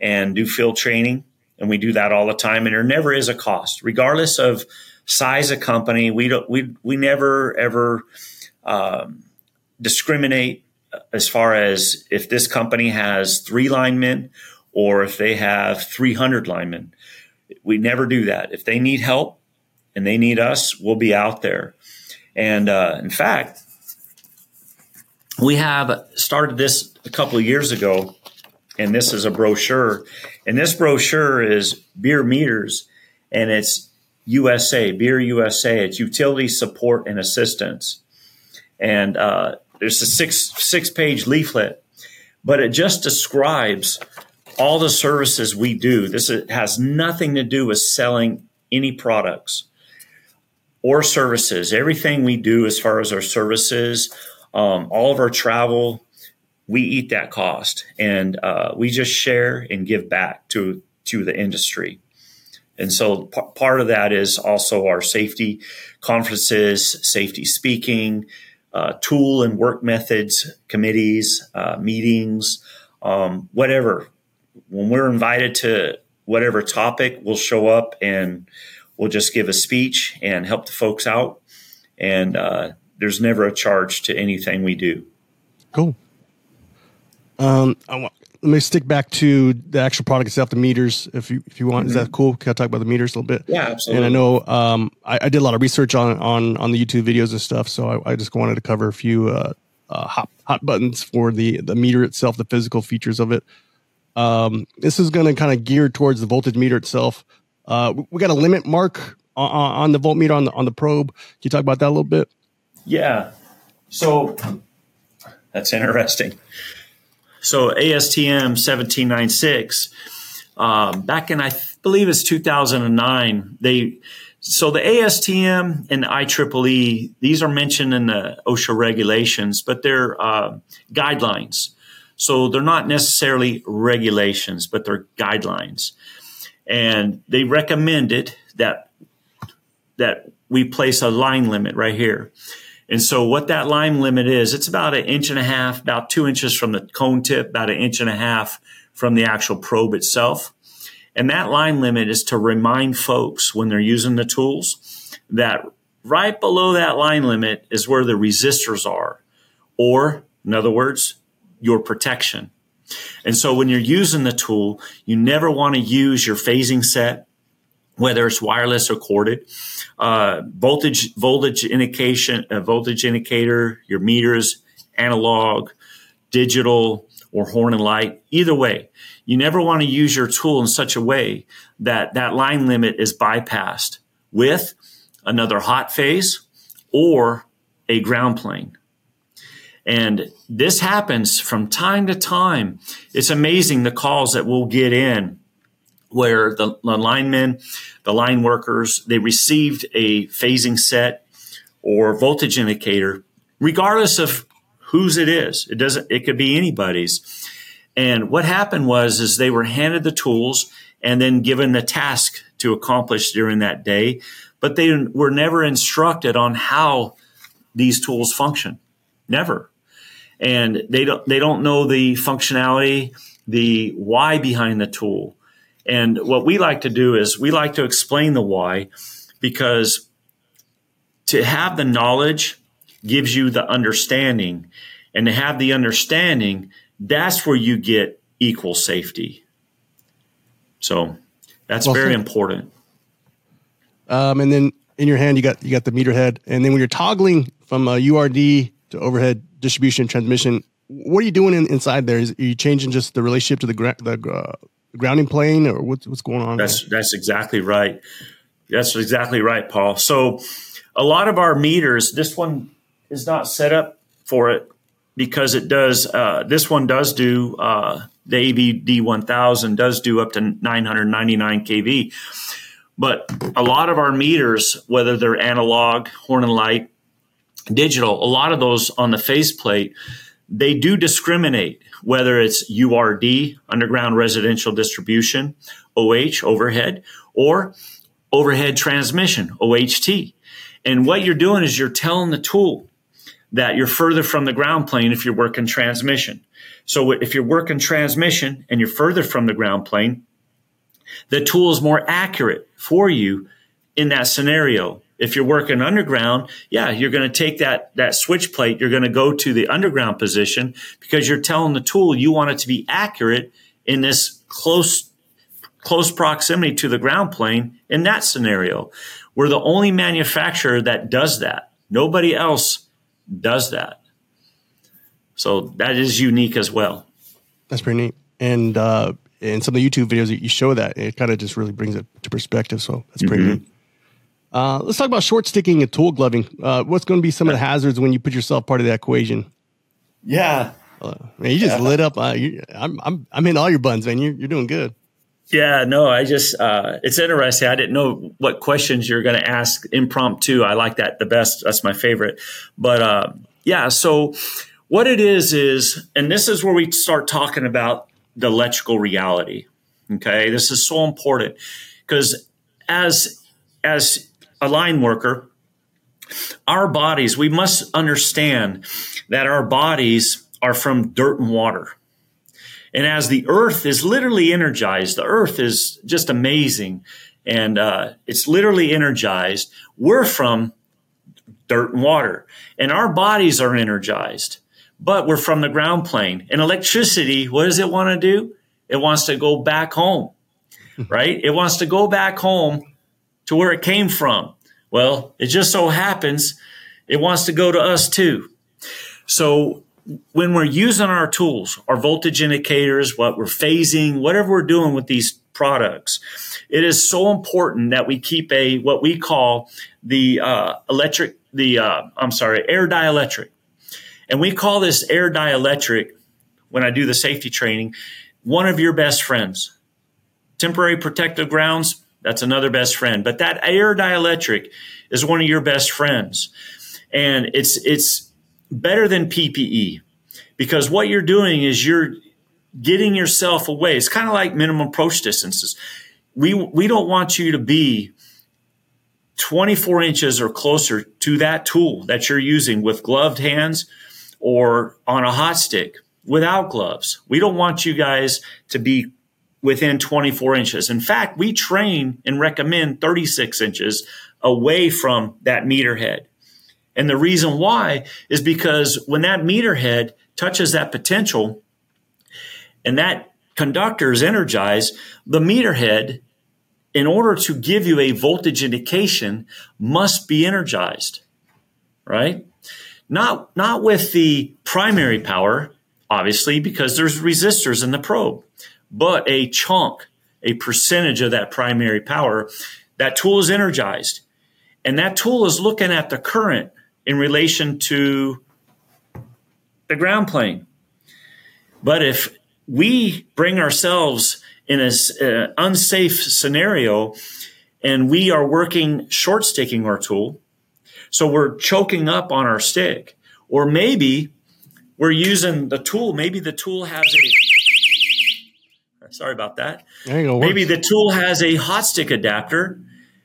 [SPEAKER 2] and do field training, and we do that all the time. And there never is a cost, regardless of size of company. We don't we we never ever um, discriminate as far as if this company has three linemen or if they have 300 linemen. We never do that. If they need help and they need us, we'll be out there. And uh, in fact, we have started this a couple of years ago, and this is a brochure. And this brochure is Bierer Meters, and it's USA, Bierer USA. It's utility support and assistance. And uh, there's a six six page leaflet, but it just describes all the services we do, this has nothing to do with selling any products or services. Everything we do as far as our services, um, all of our travel, we eat that cost, and uh, we just share and give back to to the industry. And so p- part of that is also our safety conferences, safety speaking, uh, tool and work methods committees, uh, meetings, um, whatever when we're invited to whatever topic, we'll show up and we'll just give a speech and help the folks out. And uh, there's never a charge to anything we do.
[SPEAKER 1] Cool. Um, want, let me stick back to the actual product itself, the meters, if you if you want. Mm-hmm. Is that mm-hmm. cool? Can I talk about the meters a little bit?
[SPEAKER 2] Yeah, absolutely.
[SPEAKER 1] And I know um, I, I, did a lot of research on on on the YouTube videos and stuff, so I, I just wanted to cover a few uh, uh, hot hot buttons for the the meter itself, the physical features of it. Um, this is going to kind of gear towards the voltage meter itself. Uh, we got a limit mark on, on, the voltmeter on the on the probe. Can you talk about that a little bit?
[SPEAKER 2] Yeah. So that's interesting. So ASTM 1796. Um, back in I believe it's two thousand and nine. They so the ASTM and the IEEE these are mentioned in the OSHA regulations, but they're uh, guidelines so they're not necessarily regulations, but they're guidelines. And they recommended that that we place a line limit right here. And so what that line limit is, it's about an inch and a half, about two inches from the cone tip, about an inch and a half from the actual probe itself. And that line limit is to remind folks when they're using the tools that right below that line limit is where the resistors are. Or, in other words, your protection. And so when you're using the tool, you never want to use your phasing set, whether it's wireless or corded, uh, voltage, voltage indication, uh, voltage indicator, your meters, analog, digital, or horn and light. Either way, you never want to use your tool in such a way that that line limit is bypassed with another hot phase or a ground plane. And this happens from time to time. It's amazing the calls that we'll get in where the, the linemen, the line workers, they received a phasing set or voltage indicator, regardless of whose it is. It doesn't, it could be anybody's. And what happened was, is they were handed the tools and then given the task to accomplish during that day, but they were never instructed on how these tools function. Never and they don't they don't know the functionality, the why behind the tool. And what we like to do is we like to explain the why because to have the knowledge gives you the understanding. And to have the understanding, that's where you get equal safety. So that's well, very important.
[SPEAKER 1] Um, and then in your hand, you got you got the meter head, and then when you're toggling from a URD to overhead distribution transmission, what are you doing in, inside there? Is, are you changing just the relationship to the, gra- the uh, grounding plane, or what's what's going on?
[SPEAKER 2] That's there? that's exactly right. That's exactly right, Paul. So a lot of our meters, this one is not set up for it because it does. Uh, this one does do uh, the ABD 1000 does do up to 999 kV, but a lot of our meters, whether they're analog, horn and light, digital, a lot of those on the faceplate, they do discriminate whether it's URD, underground residential distribution, OH, overhead, or overhead transmission, OHT. And what you're doing is you're telling the tool that you're further from the ground plane if you're working transmission. So if you're working transmission and you're further from the ground plane, the tool is more accurate for you in that scenario. If you're working underground, yeah, you're going to take that, that switch plate. You're going to go to the underground position because you're telling the tool you want it to be accurate in this close, close proximity to the ground plane in that scenario. We're the only manufacturer that does that. Nobody else does that. So that is unique as well.
[SPEAKER 1] That's pretty neat. And uh, in some of the YouTube videos that you show that, it kind of just really brings it to perspective. So that's pretty mm-hmm. neat. Uh, let's talk about short sticking and tool gloving. Uh, what's going to be some of the hazards when you put yourself part of that equation?
[SPEAKER 2] Yeah,
[SPEAKER 1] uh, man, you just yeah. lit up. Uh, you, I'm I'm I'm in all your buns, man. You're you're doing good.
[SPEAKER 2] Yeah, no, I just uh, it's interesting. I didn't know what questions you're going to ask impromptu. I like that the best. That's my favorite. But uh, yeah, so what it is is, and this is where we start talking about the electrical reality. Okay, this is so important because as as a line worker, our bodies we must understand that our bodies are from dirt and water. And as the earth is literally energized, the earth is just amazing and uh, it's literally energized. We're from dirt and water, and our bodies are energized but we're from the ground plane. And electricity, what does it want to do? It wants to go back home, right? It wants to go back home to where it came from. Well, it just so happens it wants to go to us too. So when we're using our tools, our voltage indicators, what we're phasing, whatever we're doing with these products, it is so important that we keep a what we call the uh, electric, the uh, I'm sorry, air dielectric. And we call this air dielectric when I do the safety training, one of your best friends. Temporary protective grounds, that's another best friend. But that air dielectric is one of your best friends. And it's it's better than PPE because what you're doing is you're getting yourself away. It's kind of like minimum approach distances. We we don't want you to be 24 inches or closer to that tool that you're using with gloved hands or on a hot stick without gloves. We don't want you guys to be within 24 inches. In fact, we train and recommend 36 inches away from that meter head. And the reason why is because when that meter head touches that potential and that conductor is energized, the meter head, in order to give you a voltage indication, must be energized, right? Not, not with the primary power, obviously, because there's resistors in the probe, but a chunk, a percentage of that primary power. That tool is energized. And that tool is looking at the current in relation to the ground plane. But if we bring ourselves in an uh, unsafe scenario and we are working short sticking our tool, so we're choking up on our stick. Or maybe we're using the tool. Maybe the tool has a, sorry about that. Maybe the tool has a hot stick adapter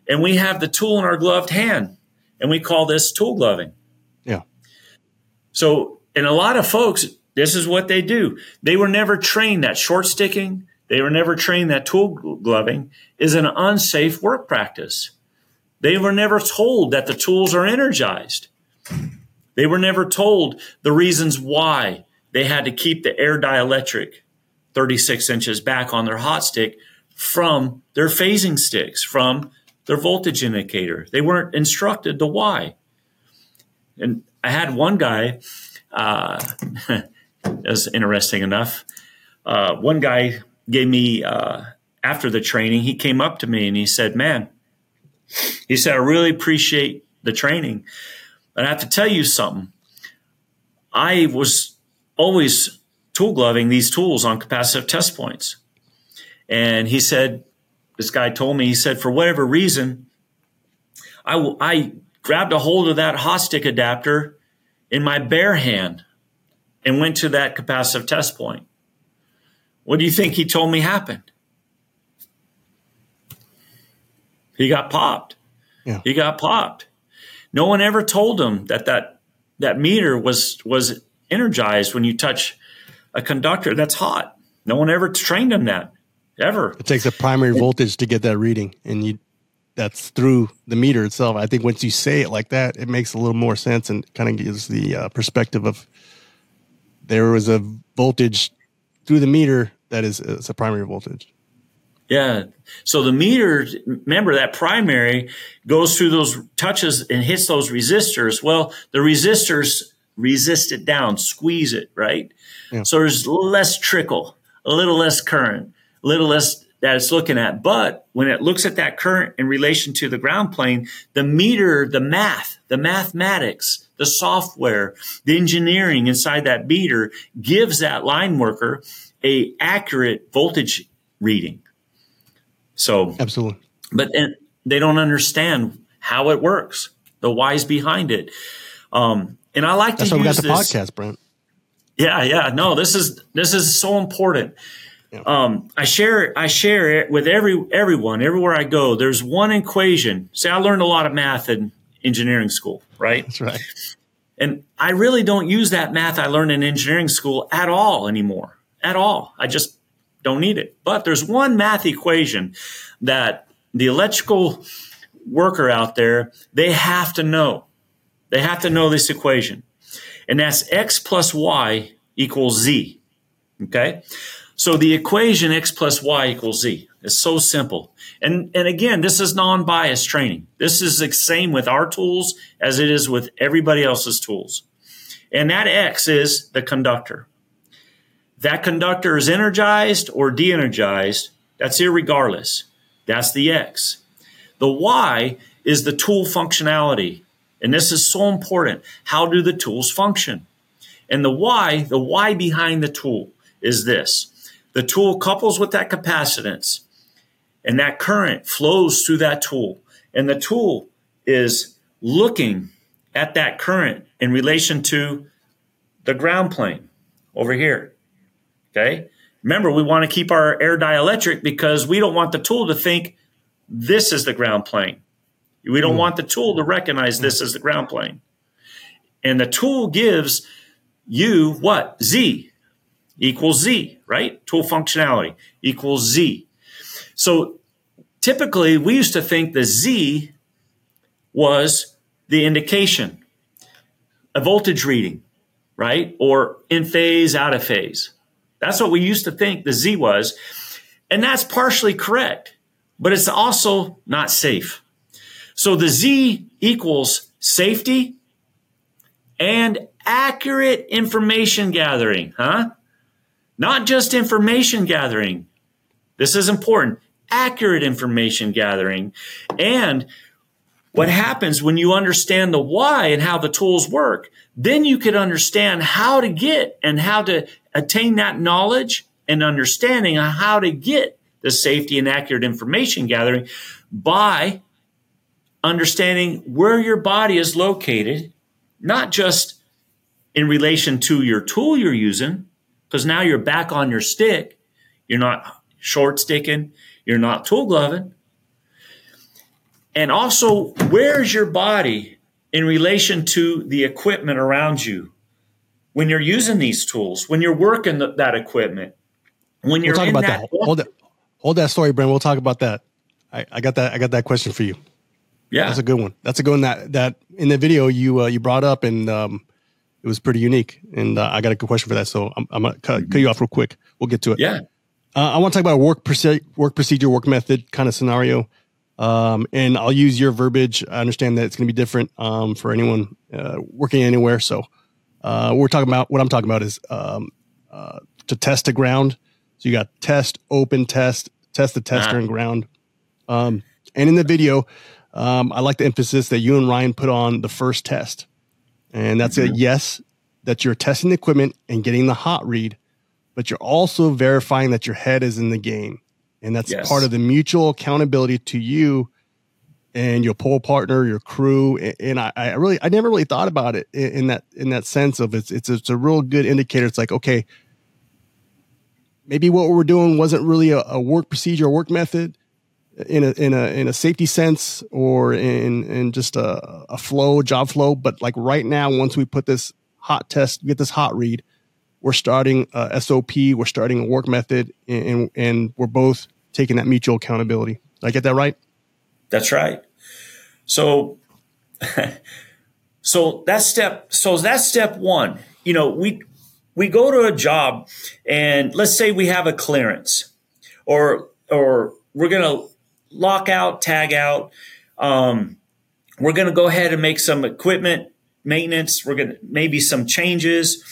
[SPEAKER 2] and we have the tool in our gloved hand and we call this tool gloving.
[SPEAKER 1] Yeah.
[SPEAKER 2] So, and a lot of folks, this is what they do. They were never trained that short sticking. they were never trained that tool gloving is an unsafe work practice. They were never told that the tools are energized. They were never told the reasons why they had to keep the air dielectric 36 inches back on their hot stick from their phasing sticks, from their voltage indicator. They weren't instructed the why. And I had one guy, uh, was interesting enough. Uh, one guy gave me, uh, after the training, he came up to me and he said, Man, he said, I really appreciate the training. But I have to tell you something. I was always tool gloving these tools on capacitive test points. And he said, this guy told me, he said, for whatever reason, I, I grabbed a hold of that hot stick adapter in my bare hand and went to that capacitive test point. What do you think he told me happened? He got popped. Yeah. He got popped. No one ever told him that that, that meter was, was energized when you touch a conductor that's hot. No one ever trained him that ever.
[SPEAKER 1] It takes a primary voltage to get that reading, and you that's through the meter itself. I think once you say it like that, it makes a little more sense and kind of gives the uh, perspective of there was a voltage through the meter that is it's a primary voltage.
[SPEAKER 2] Yeah. So the meter, remember that primary goes through those touches and hits those resistors. Well, the resistors resist it down, squeeze it, right? Yeah. So there's less trickle, a little less current, a little less that it's looking at. But when it looks at that current in relation to the ground plane, the meter, the math, the mathematics, the software, the engineering inside that meter gives that line worker a accurate voltage reading. So
[SPEAKER 1] absolutely,
[SPEAKER 2] but they don't understand how it works, the whys behind it. Um, and I like
[SPEAKER 1] That's
[SPEAKER 2] to
[SPEAKER 1] why
[SPEAKER 2] use
[SPEAKER 1] we got the
[SPEAKER 2] this.
[SPEAKER 1] podcast, Brent.
[SPEAKER 2] Yeah, yeah. No, this is this is so important. Yeah. Um, I share I share it with every everyone everywhere I go. There's one equation. See, I learned a lot of math in engineering school, right?
[SPEAKER 1] That's right.
[SPEAKER 2] And I really don't use that math I learned in engineering school at all anymore. At all. I just don't need it. But there's one math equation that the electrical worker out there, they have to know. They have to know this equation. And that's x plus y equals z. Okay. So the equation x plus y equals z is so simple. And, and again, this is non-biased training. This is the same with our tools as it is with everybody else's tools. And that x is the conductor. That conductor is energized or de-energized. That's irregardless. That's the x. The y is the tool functionality. And this is so important. How do the tools function? And the why, the why behind the tool is this. The tool couples with that capacitance and that current flows through that tool. And the tool is looking at that current in relation to the ground plane over here. Okay. Remember, we want to keep our air dielectric because we don't want the tool to think this is the ground plane. We don't mm. want the tool to recognize this as the ground plane. And the tool gives you what? Z equals Z, right? Tool functionality equals Z. So typically we used to think the Z was the indication, a voltage reading, right? Or in phase, out of phase. That's what we used to think the Z was. And that's partially correct, but it's also not safe. So the Z equals safety and accurate information gathering, huh? Not just information gathering. This is important. Accurate information gathering. And what happens when you understand the why and how the tools work, then you can understand how to get and how to attain that knowledge and understanding on how to get the safety and accurate information gathering by understanding where your body is located, not just in relation to your tool you're using, because now you're back on your stick. You're not short sticking, you're not tool gloving. And also, where's your body in relation to the equipment around you when you're using these tools, when you're working that equipment? when you're
[SPEAKER 1] we'll talk about
[SPEAKER 2] that,
[SPEAKER 1] that. Hold that, hold that story, Brent. We'll talk about that. I, I got that. I got that question for you.
[SPEAKER 2] Yeah,
[SPEAKER 1] that's a good one. That's a good one. That that in the video you uh, you brought up, and um, it was pretty unique. And uh, I got a good question for that. So I'm, I'm gonna cut, cut you off real quick. We'll get to it.
[SPEAKER 2] Yeah.
[SPEAKER 1] Uh, I want to talk about a work proce- work procedure, work method kind of scenario. Um, and I'll use your verbiage. I understand that it's going to be different um, for anyone uh, working anywhere. So uh, we're talking about what I'm talking about is um, uh, to test the ground. So you got test, open, test, test the tester, uh-huh. and ground. Um, and in the video, um, I like the emphasis that you and Ryan put on the first test. And that's mm-hmm. a yes, that you're testing the equipment and getting the hot read, but you're also verifying that your head is in the game. And that's yes. part of the mutual accountability to you and your pole partner, your crew. And I, I really, I never really thought about it in that, in that sense of it's, it's, it's a real good indicator. It's like, okay, maybe what we're doing wasn't really a, a work procedure or work method in a in a in a safety sense or in in just a, a flow job flow. But like right now once we put this hot test get this hot read we're starting a sop we're starting a work method and and we're both taking that mutual accountability. Did i get that right?
[SPEAKER 2] That's right. So so that's step so that's step one. You know we we go to a job and let's say we have a clearance or or we're going to lock out, tag out. Um, we're going to go ahead and make some equipment maintenance. We're going to maybe some changes.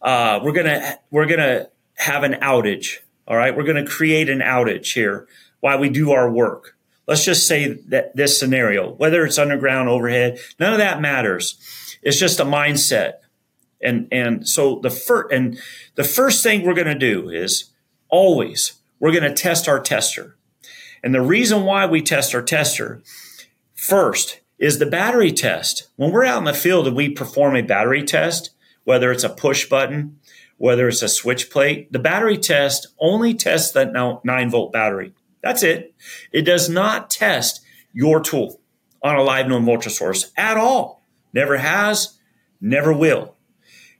[SPEAKER 2] Uh, we're going to we're going to have an outage. All right, we're going to create an outage here while we do our work. Let's just say that this scenario, whether it's underground, overhead, none of that matters. It's just a mindset. And and so the first and the first thing we're going to do is always we're going to test our tester. And the reason why we test our tester first is the battery test. When we're out in the field and we perform a battery test, whether it's a push button, whether it's a switch plate, the battery test only tests that 9 volt battery. That's it. It does not test your tool on a live known voltage source at all. Never has, never will.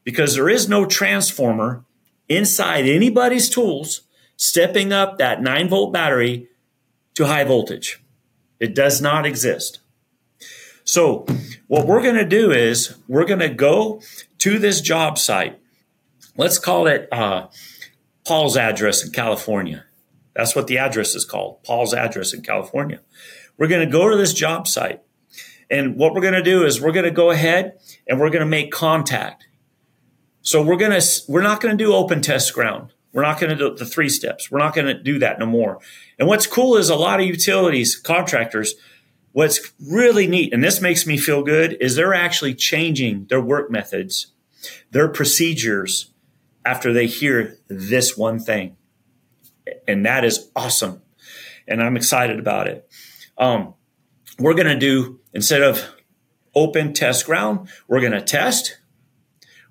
[SPEAKER 2] Because there is no transformer inside anybody's tools stepping up that 9 volt battery to high voltage. It does not exist. So, what we're going to do is we're going to go to this job site. Let's call it uh, Paul's address in California. That's what the address is called Paul's address in California. We're going to go to this job site. And what we're going to do is we're going to go ahead and we're going to make contact. So we're going to, we're not going to do open test ground. We're not going to do the three steps. We're not going to do that no more. And what's cool is a lot of utilities, contractors, what's really neat, and this makes me feel good, is they're actually changing their work methods, their procedures after they hear this one thing. And that is awesome. And I'm excited about it. Um, we're going to do, instead of open test ground, we're going to test,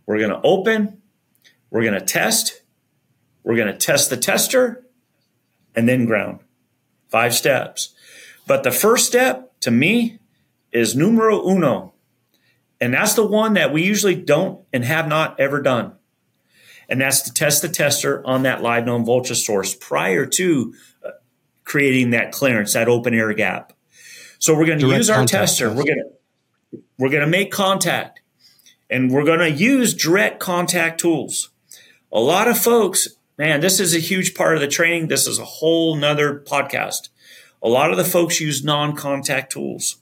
[SPEAKER 2] we're going to open, we're going to test, we're going to test the tester and then ground. Five steps. But the first step to me is numero uno. And that's the one that we usually don't and have not ever done. And that's to test the tester on that live known voltage source prior to uh, creating that clearance, that open air gap. So we're going to use our tester. We're going to we're going to make contact and we're going to use direct contact tools. A lot of folks man, this is a huge part of the training. This is a whole nother podcast. A lot of the folks use non-contact tools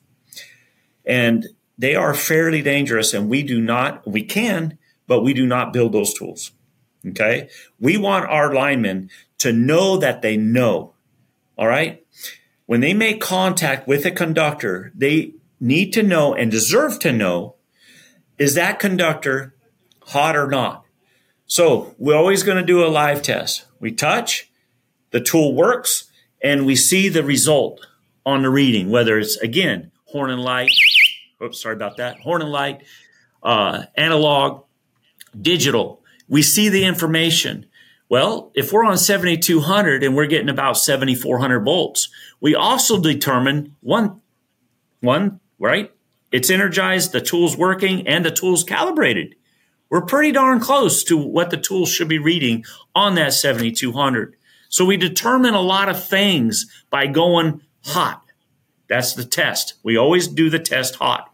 [SPEAKER 2] and they are fairly dangerous and we do not, we can, but we do not build those tools. Okay. We want our linemen to know that they know. All right. When they make contact with a conductor, they need to know and deserve to know is that conductor hot or not? So we're always going to do a live test. We touch, the tool works, and we see the result on the reading, whether it's again, horn and light. Oops, sorry about that. Horn and light, uh, analog, digital. We see the information. Well, if we're on 7200 and we're getting about 7400 volts, we also determine one, one, right? It's energized, the tool's working, and the tool's calibrated we're pretty darn close to what the tool should be reading on that 7200. So we determine a lot of things by going hot. That's the test. We always do the test hot.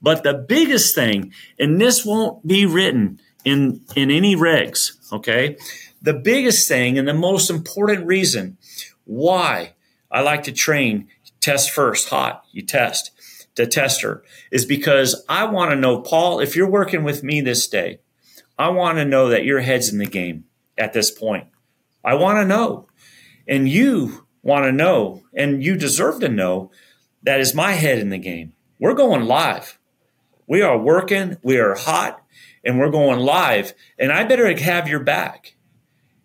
[SPEAKER 2] But the biggest thing, and this won't be written in, in any regs, okay? The biggest thing and the most important reason why I like to train test first, hot, you test the tester is because I want to know, Paul, if you're working with me this day, I want to know that your head's in the game at this point. I want to know. And you want to know, and you deserve to know that is my head in the game. We're going live. We are working, we are hot, and we're going live. And I better have your back.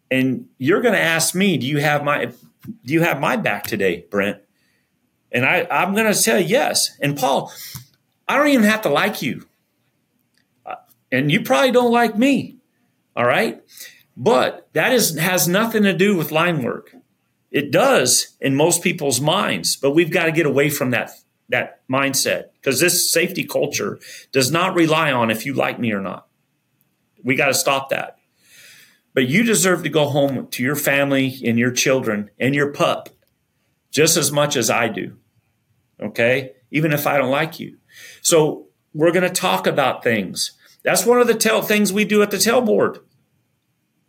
[SPEAKER 2] And you're going to ask me, do you have my do you have my back today, Brent? And I, I'm going to say yes. And Paul, I don't even have to like you. Uh, and you probably don't like me. All right. But that is, has nothing to do with line work. It does in most people's minds, but we've got to get away from that, that mindset because this safety culture does not rely on if you like me or not. We got to stop that. But you deserve to go home to your family and your children and your pup just as much as I do. Okay. Even if I don't like you. So we're going to talk about things. That's one of the tell things we do at the tailboard.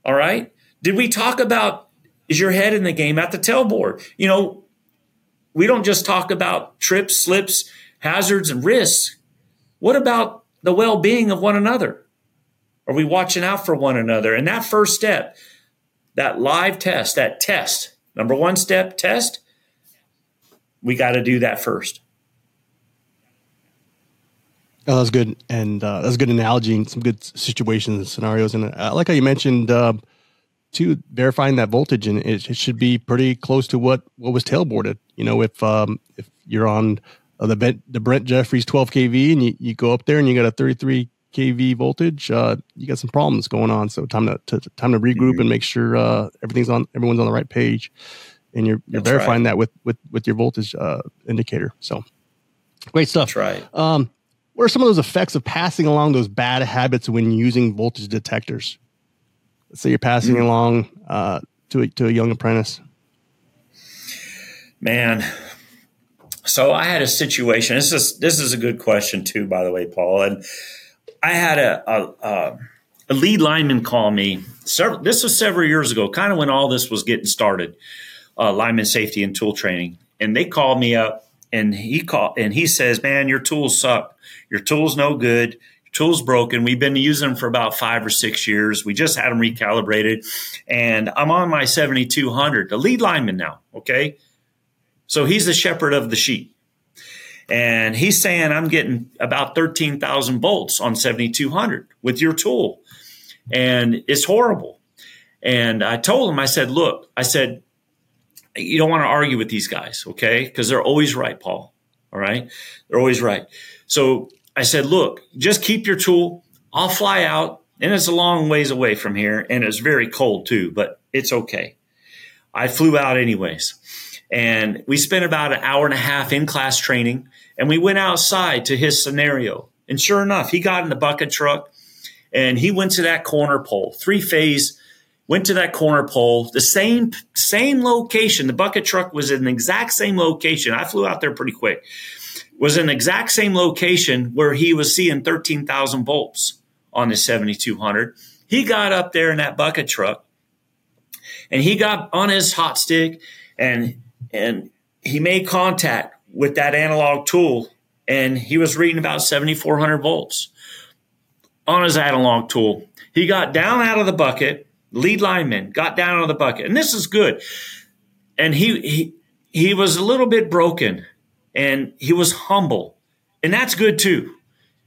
[SPEAKER 2] All right. Did we talk about is your head in the game at the tailboard? You know, we don't just talk about trips, slips, hazards, and risks. What about the well being of one another? Are we watching out for one another? And that first step, that live test, that test, number one step, test, we got to do that first.
[SPEAKER 1] Oh, that was good, and uh, that's a good analogy and some good situations and scenarios. And I like how you mentioned uh, to verifying that voltage, and it, it, should be pretty close to what what was tailboarded. You know, if um, if you're on uh, the Brent, the Brent Jeffries 12 kV and you, you go up there and you got a 33 kV voltage, uh, you got some problems going on. So time to, to time to regroup mm-hmm. and make sure uh, everything's on everyone's on the right page and you're you're That's verifying right. that with with with your voltage uh, indicator. So great stuff.
[SPEAKER 2] That's right.
[SPEAKER 1] Um, what are some of those effects of passing along those bad habits when using voltage detectors? Let's say you're passing mm-hmm. along uh, to a, to a young apprentice.
[SPEAKER 2] Man, so I had a situation. This is this is a good question too, by the way, Paul. And I had a a, a lead lineman call me. Several, this was several years ago, kind of when all this was getting started uh, lineman safety and tool training, and they called me up and he called and he says, "Man, your tools suck. Your tools no good. Your tools broken. We've been using them for about five or six years. We just had them recalibrated, and I'm on my 7200, the lead lineman now. Okay, so he's the shepherd of the sheep." And he's saying, I'm getting about 13,000 volts on 7,200 with your tool. And it's horrible. And I told him, I said, look, I said, you don't want to argue with these guys, okay? Because they're always right, Paul. All right. They're always right. So I said, look, just keep your tool. I'll fly out. And it's a long ways away from here. And it's very cold too, but it's okay. I flew out anyways. And we spent about an hour and a half in class training. And we went outside to his scenario. And sure enough, he got in the bucket truck and he went to that corner pole, three phase went to that corner pole, the same same location. The bucket truck was in the exact same location. I flew out there pretty quick. Was in the exact same location where he was seeing 13,000 volts on the 7200. He got up there in that bucket truck and he got on his hot stick and and he made contact with that analog tool and he was reading about 7400 volts on his analog tool. He got down out of the bucket lead lineman, got down on the bucket. And this is good. And he, he, he was a little bit broken and he was humble. And that's good too.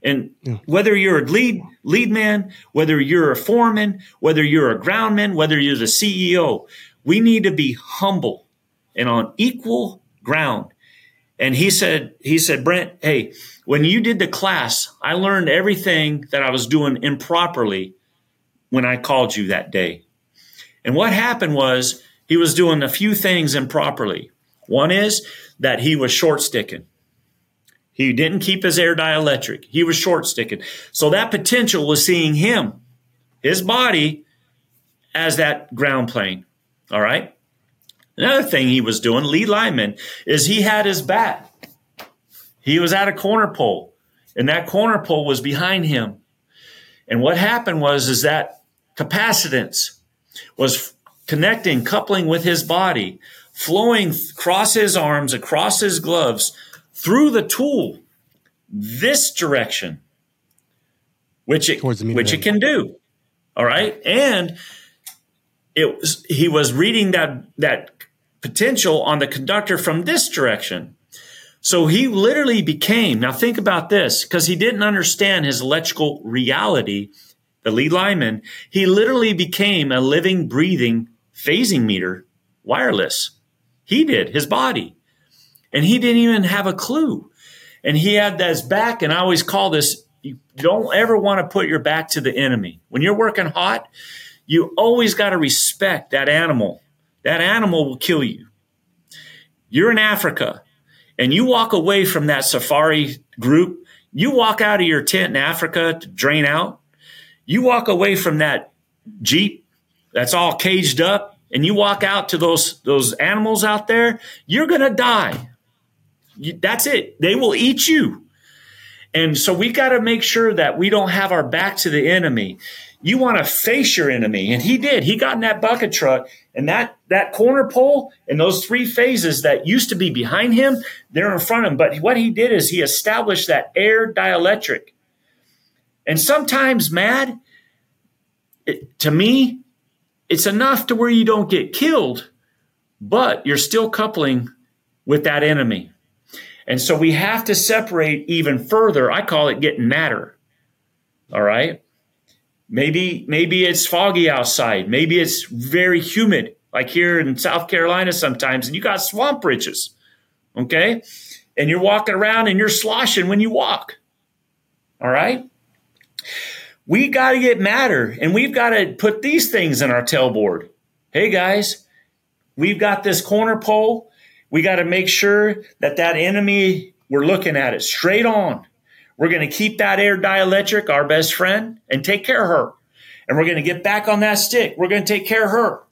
[SPEAKER 2] And whether you're a lead lead man, whether you're a foreman, whether you're a groundman, whether you're the CEO, we need to be humble and on equal ground. And he said, he said, Brent, hey, when you did the class, I learned everything that I was doing improperly when I called you that day. And what happened was he was doing a few things improperly. One is that he was short sticking. He didn't keep his air dielectric. He was short sticking. So that potential was seeing him, his body, as that ground plane. All right. Another thing he was doing, lead lineman, is he had his bat. He was at a corner pole, and that corner pole was behind him. And what happened was is that capacitance was connecting, coupling with his body, flowing across his arms, across his gloves, through the tool, this direction, which it, which it can do. All right. And it was, he was reading that, that potential on the conductor from this direction. So he literally became, now think about this, because he didn't understand his electrical reality, the lead lineman, he literally became a living, breathing phasing meter, wireless. He did, his body. And he didn't even have a clue. And he had his back, and I always call this you don't ever want to put your back to the enemy. When you're working hot, you always got to respect that animal. That animal will kill you. You're in Africa and you walk away from that safari group, you walk out of your tent in Africa to drain out, you walk away from that Jeep that's all caged up, and you walk out to those, those animals out there, you're going to die. You, that's it. They will eat you. And so we got to make sure that we don't have our back to the enemy. You want to face your enemy. And he did. He got in that bucket truck and that, that corner pole and those three phases that used to be behind him, they're in front of him. But what he did is he established that air dielectric. And sometimes, mad, it, to me, it's enough to where you don't get killed, but you're still coupling with that enemy. And so we have to separate even further. I call it getting madder. All right. Maybe, maybe it's foggy outside. Maybe it's very humid, like here in South Carolina sometimes, and you got swamp ridges. Okay. And you're walking around and you're sloshing when you walk. All right. We got to get madder and we've got to put these things in our tailboard. Hey guys, we've got this corner pole. We got to make sure that that enemy, we're looking at it straight on. We're going to keep that air dielectric, our best friend, and take care of her. And we're going to get back on that stick. We're going to take care of her.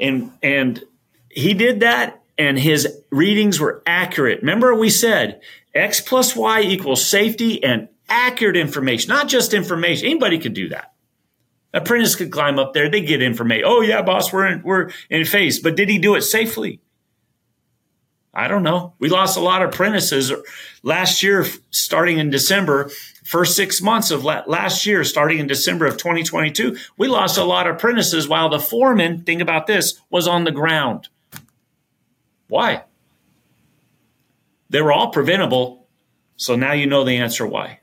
[SPEAKER 2] And and he did that, and his readings were accurate. Remember, we said X plus Y equals safety and accurate information, not just information. Anybody could do that. Apprentice could climb up there. They get information. Oh yeah, boss, we're in, we're in phase. But did he do it safely? I don't know. We lost a lot of apprentices last year, starting in December. First six months of last year, starting in December of 2022, we lost a lot of apprentices while the foreman, think about this, was on the ground. Why? They were all preventable. So now you know the answer why.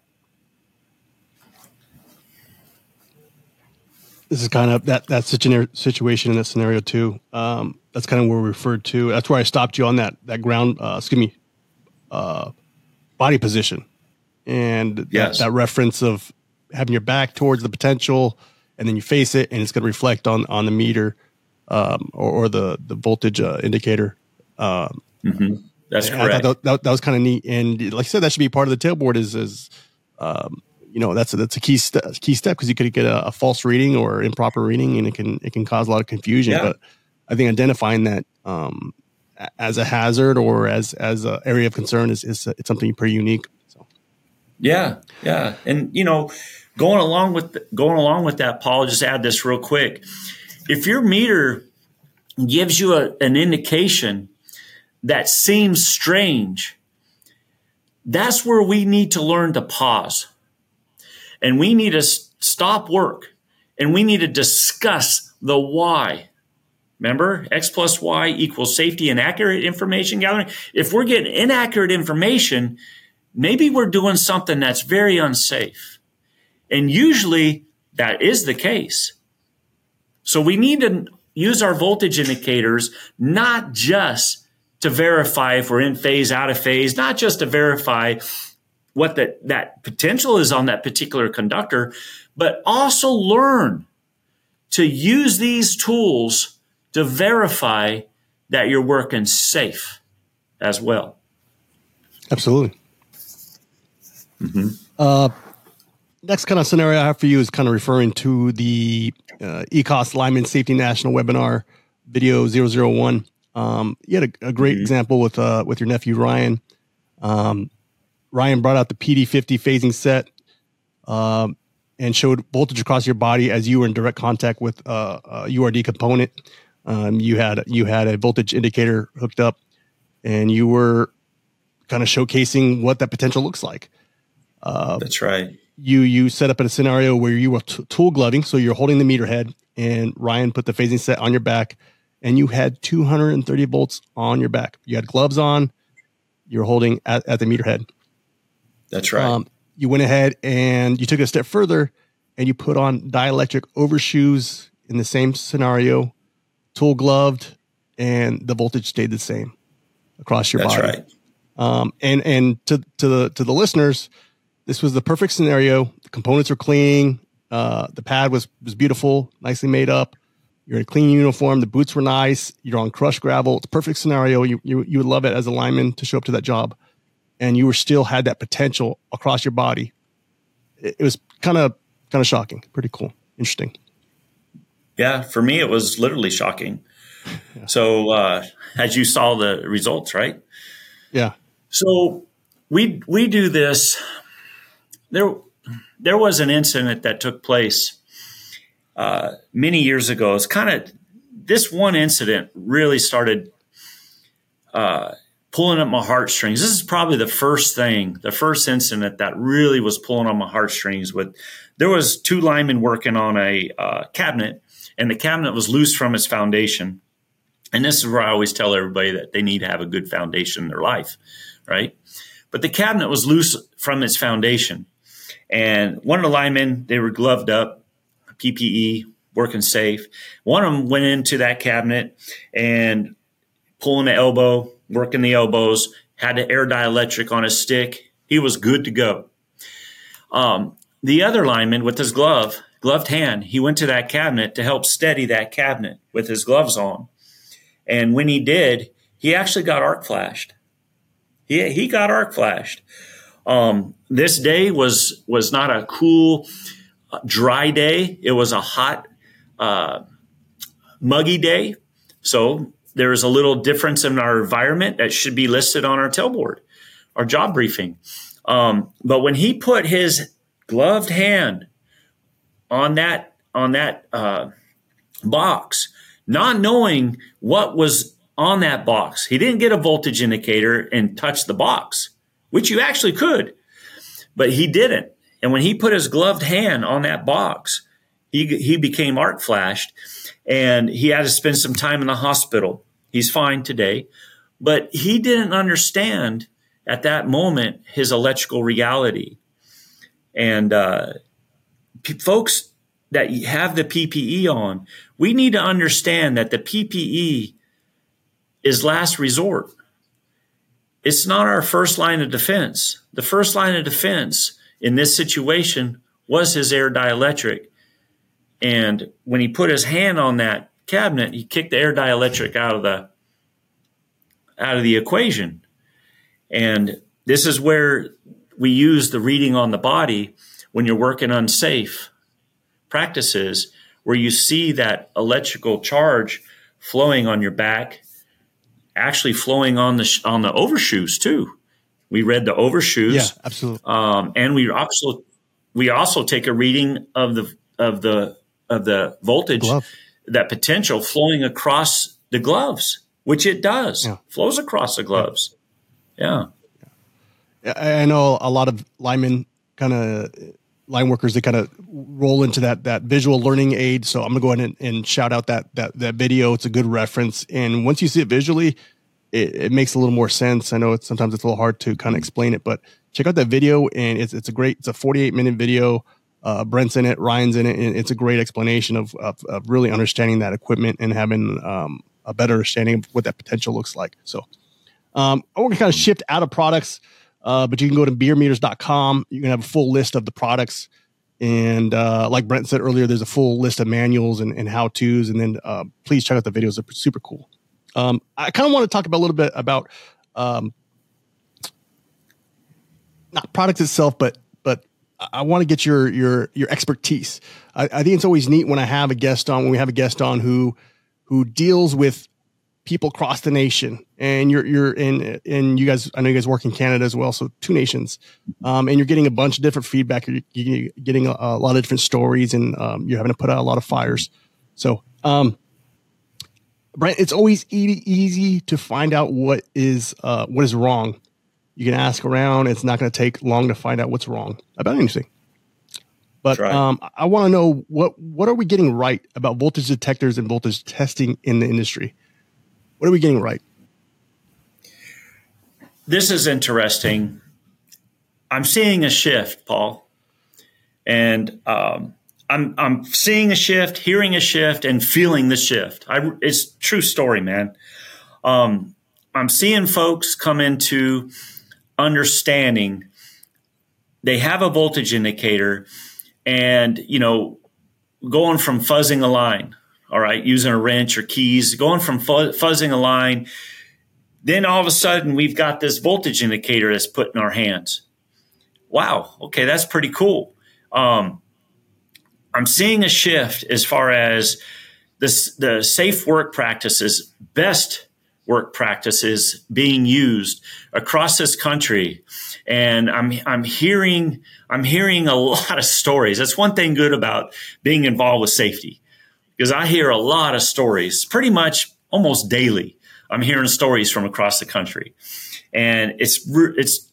[SPEAKER 1] This is kind of that that situation in that scenario too. Um, that's kind of where we referred to. That's where I stopped you on that that ground. Uh, excuse me, uh, body position, and yes. that, that reference of having your back towards the potential, and then you face it, and it's going to reflect on on the meter um, or, or, the the voltage uh, indicator. Um,
[SPEAKER 2] mm-hmm. That's correct.
[SPEAKER 1] That, that, that, was kind of neat, and like I said, that should be part of the tailboard. Is is um, you know that's a, that's a key step key step because you could get a, a, false reading or improper reading, and it can it can cause a lot of confusion. Yeah. But I think identifying that um, as a hazard or as as an area of concern is, is it's something pretty unique. So.
[SPEAKER 2] Yeah, yeah, and you know, going along with going along with that, Paul, just add this real quick. If your meter gives you a, an indication that seems strange, that's where we need to learn to pause, and we need to stop work, and we need to discuss the why Remember, X plus Y equals safety and accurate information gathering. If we're getting inaccurate information, maybe we're doing something that's very unsafe. And usually that is the case. So we need to use our voltage indicators not just to verify if we're in phase, out of phase, not just to verify what the, that potential is on that particular conductor, but also learn to use these tools to verify that you're working safe as well.
[SPEAKER 1] Absolutely. Mm-hmm. Uh, next kind of scenario I have for you is kind of referring to the uh, ECOS Lineman Safety National webinar video 001. Um, you had a, a great
[SPEAKER 2] Mhm.
[SPEAKER 1] example with uh, with your nephew Ryan. Um, Ryan brought out the PD50 phasing set um, and showed voltage across your body as you were in direct contact with uh, a URD component. Um, you had you had a voltage indicator hooked up, and you were kind of showcasing what that potential looks like. Uh,
[SPEAKER 2] That's right.
[SPEAKER 1] you you set up in a scenario where you were t- tool gloving, so you're holding the meter head, and Ryan put the phasing set on your back, and you had 230 volts on your back. You had gloves on, you're holding at, at the meter head.
[SPEAKER 2] That's right.
[SPEAKER 1] Um, you went ahead and you took it a step further, and you put on dielectric overshoes in the same scenario, tool gloved, and the voltage stayed the same across your
[SPEAKER 2] That's
[SPEAKER 1] body.
[SPEAKER 2] That's right.
[SPEAKER 1] Um, and and to to the to the listeners, this was the perfect scenario. The components were clean. Uh, the pad was was beautiful, nicely made up. You're in a clean uniform. The boots were nice. You're on crushed gravel. It's a perfect scenario. You you you would love it as a lineman to show up to that job, and you were still had that potential across your body. It, it was kind of kind of shocking. Pretty cool. Interesting.
[SPEAKER 2] Yeah, for me, it was literally shocking. So, uh, as you saw the results, right?
[SPEAKER 1] Yeah.
[SPEAKER 2] So we we do this. There there was an incident that took place uh, many years ago. It's kind of this one incident really started uh, pulling at my heartstrings. This is probably the first thing, the first incident that really was pulling on my heartstrings. With there was two linemen working on a uh, cabinet, and the cabinet was loose from its foundation. And this is where I always tell everybody that they need to have a good foundation in their life, right? But the cabinet was loose from its foundation. And one of the linemen, they were gloved up, PPE, working safe. One of them went into that cabinet and pulling the elbow, working the elbows, had the air dielectric on his stick. He was good to go. Um, the other lineman with his glove, gloved hand, he went to that cabinet to help steady that cabinet with his gloves on. And when he did, he actually got arc flashed. He, he got arc flashed. Um, this day was was not a cool, uh, dry day. It was a hot, uh, muggy day. So there is a little difference in our environment that should be listed on our tailboard, our job briefing. Um, but when he put his gloved hand on that on that uh, box, not knowing what was on that box. He didn't get a voltage indicator and touch the box, which you actually could, but he didn't. And when he put his gloved hand on that box, he, he became arc flashed and he had to spend some time in the hospital. He's fine today, but he didn't understand at that moment his electrical reality. And uh, p- folks that have the PPE on, we need to understand that the PPE is last resort. It's not our first line of defense. The first line of defense in this situation was his air dielectric. And when he put his hand on that cabinet, he kicked the air dielectric out of the out of the equation. And this is where we use the reading on the body when you're working unsafe practices where you see that electrical charge flowing on your back, actually flowing on the sh- on the overshoes too. We read the overshoes,
[SPEAKER 1] Yeah. Absolutely.
[SPEAKER 2] um, and we also we also take a reading of the of the of the voltage,
[SPEAKER 1] Glove.
[SPEAKER 2] that potential flowing across the gloves, which it does,
[SPEAKER 1] Yeah.
[SPEAKER 2] flows across the gloves. Yeah.
[SPEAKER 1] I I know a lot of linemen kind of line workers they kind of roll into that that visual learning aid. So I'm gonna go ahead and, and shout out that that that video. It's a good reference, and once you see it visually, it, it makes a little more sense. I know it's sometimes it's a little hard to kind of explain it, but check out that video, and it's it's a great it's a 48 minute video. Uh, Brent's in it, Ryan's in it, and it's a great explanation of of, of really understanding that equipment and having um, a better understanding of what that potential looks like. So um, I want to kind of shift out of products, uh, but you can go to bierermeters.com. You can have a full list of the products. And uh, like Brent said earlier, there's a full list of manuals and, and how to's. And then uh, please check out the videos; they're super cool. Um, I kind of want to talk about a little bit about um, not products itself, but I- want to get your your your expertise. I, I think it's always neat when I have a guest on when we have a guest on who who deals with people across the nation. And you're you're in and you guys I know you guys work in Canada as well so two nations. Um, and you're getting a bunch of different feedback. You're, getting a, a, lot of different stories and um, you're having to put out a lot of fires. So um, Brent it's always e- easy to find out what is uh, what is wrong you can ask around it's not going to take long to find out what's wrong about anything but right. um, I want to know what what are we getting right about voltage detectors and voltage testing in the industry? What are we getting right?
[SPEAKER 2] This is interesting. I'm seeing a shift, Paul, and um, I'm I'm seeing a shift, hearing a shift, and feeling the shift. I, it's true story, man. Um, I'm seeing folks come into understanding. They have a voltage indicator and you know going from fuzzing a line all right using a wrench or keys going from fuzzing a line then all of a sudden we've got this voltage indicator that's put in our hands. Wow okay that's pretty cool. Um, i'm seeing a shift as far as this, the safe work practices best work practices being used across this country and I'm I'm hearing I'm hearing a lot of stories. That's one thing good about being involved with safety, because I hear a lot of stories, pretty much almost daily. I'm hearing stories from across the country, and it's it's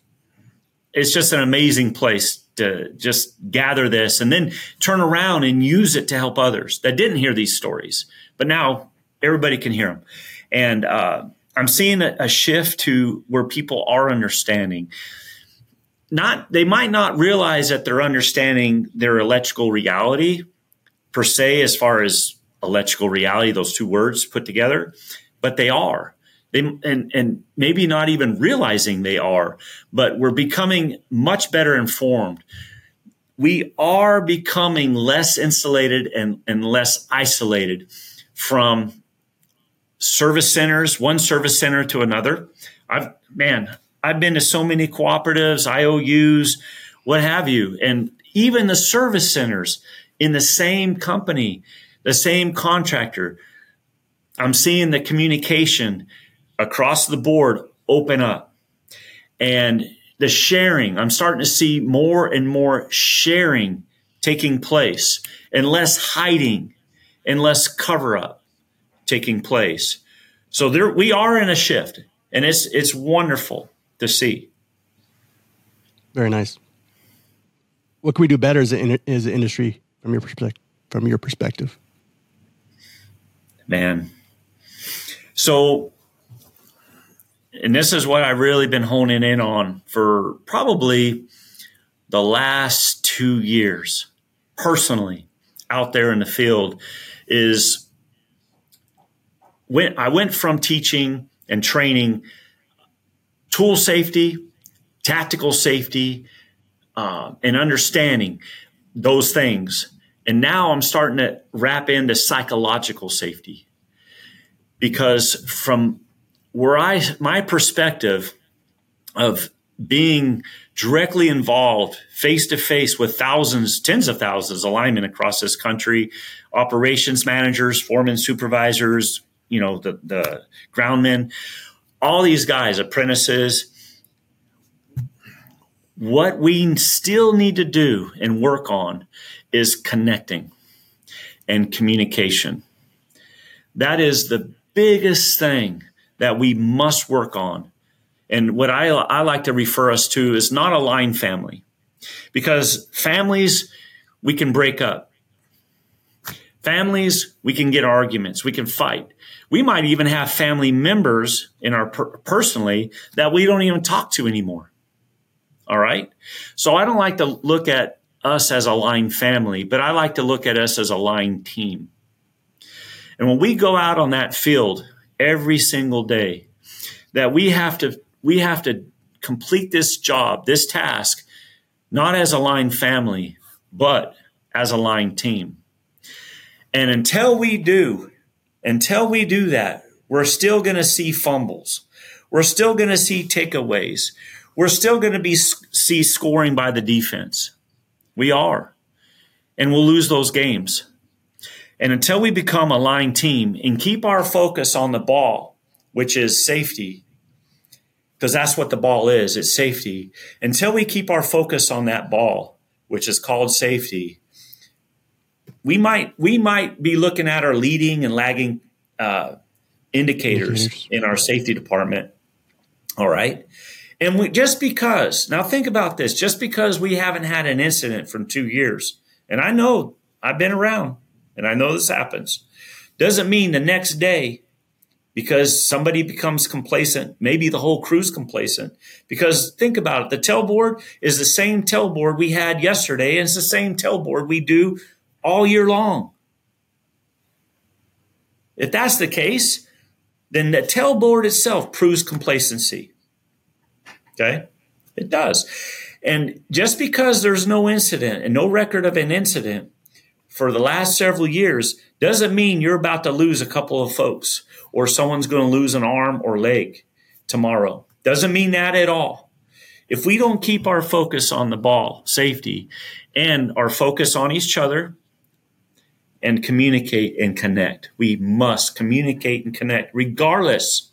[SPEAKER 2] it's just an amazing place to just gather this and then turn around and use it to help others that didn't hear these stories, but now everybody can hear them. And uh, I'm seeing a, a shift to where people are understanding. Not they might not realize that they're understanding their electrical reality per se as far as electrical reality those two words put together but they are. They and and maybe not even realizing they are but we're becoming much better informed. We are becoming less insulated and, and less isolated from service centers one service center to another i've man I've been to so many cooperatives, IOUs, what have you, and even the service centers in the same company, the same contractor. I'm seeing the communication across the board open up and the sharing. I'm starting to see more and more sharing taking place and less hiding and less cover up taking place. So there we are in a shift and it's it's wonderful to see.
[SPEAKER 1] Very nice. What can we do better as an, as an industry from your perspective? From your perspective,
[SPEAKER 2] man. So, and this is what I've really been honing in on for probably the last two years, personally, out there in the field, is when I went from teaching and training tool safety, tactical safety, uh, and understanding those things. And now I'm starting to wrap into psychological safety because from where I, my perspective of being directly involved face to face with thousands, tens of thousands of linemen across this country, operations managers, foremen, supervisors, you know, the, the groundmen, all these guys, apprentices, what we still need to do and work on is connecting and communication. That is the biggest thing that we must work on. And what I, I like to refer us to is not a line family because families, we can break up. Families, we can get arguments, we can fight. We might even have family members in our per- personally that we don't even talk to anymore. All right. So I don't like to look at us as a line family, but I like to look at us as a line team. And when we go out on that field every single day, that we have to we have to complete this job, this task, not as a line family, but as a line team. And until we do, until we do that, we're still going to see fumbles. We're still going to see takeaways. We're still going to be see scoring by the defense. We are. And we'll lose those games. And until we become a line team and keep our focus on the ball, which is safety, because that's what the ball is it's safety. Until we keep our focus on that ball, which is called safety, we might we might be looking at our leading and lagging uh, indicators, indicators in our safety department. All right. And we, just because, now think about this, just because we haven't had an incident from two years, and I know I've been around and I know this happens, doesn't mean the next day, because somebody becomes complacent, maybe the whole crew's complacent. Because think about it, the tailboard is the same tailboard we had yesterday, and it's the same tailboard we do all year long. If that's the case, then the tailboard itself proves complacency. Okay? It does. And just because there's no incident and no record of an incident for the last several years doesn't mean you're about to lose a couple of folks or someone's going to lose an arm or leg tomorrow. Doesn't mean that at all. If we don't keep our focus on the ball, safety, and our focus on each other and communicate and connect, we must communicate and connect regardless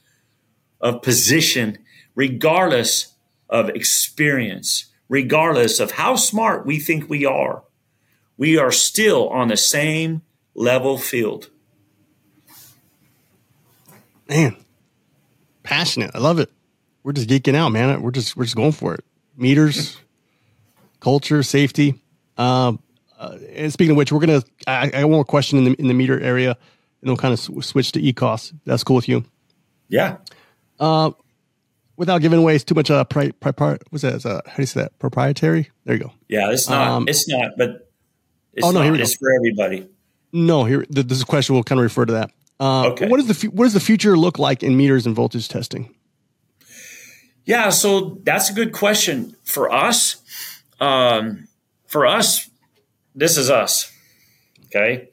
[SPEAKER 2] of position, regardless of experience, regardless of how smart we think we are, we are still on the same level field.
[SPEAKER 1] Man, passionate. I love it. We're just geeking out, man. We're just we're just going for it. Meters, culture, safety. Um, uh, and speaking of which, we're gonna. I, I got one more question in the in the meter area, and then we'll kind of sw- switch to ECOS. That's cool with you.
[SPEAKER 2] Yeah.
[SPEAKER 1] Uh, without giving away too much, uh, pri, pri, pri, what's that? Uh, how do you say that? Proprietary? There you go.
[SPEAKER 2] Yeah, it's not. Um, it's not, but it's oh no, not, here we it's go. for everybody.
[SPEAKER 1] No, here this question will kind of refer to that. Uh, okay. What does the what does the future look like in meters and voltage testing?
[SPEAKER 2] Yeah, so that's a good question for us. Um, for us, this is us. Okay,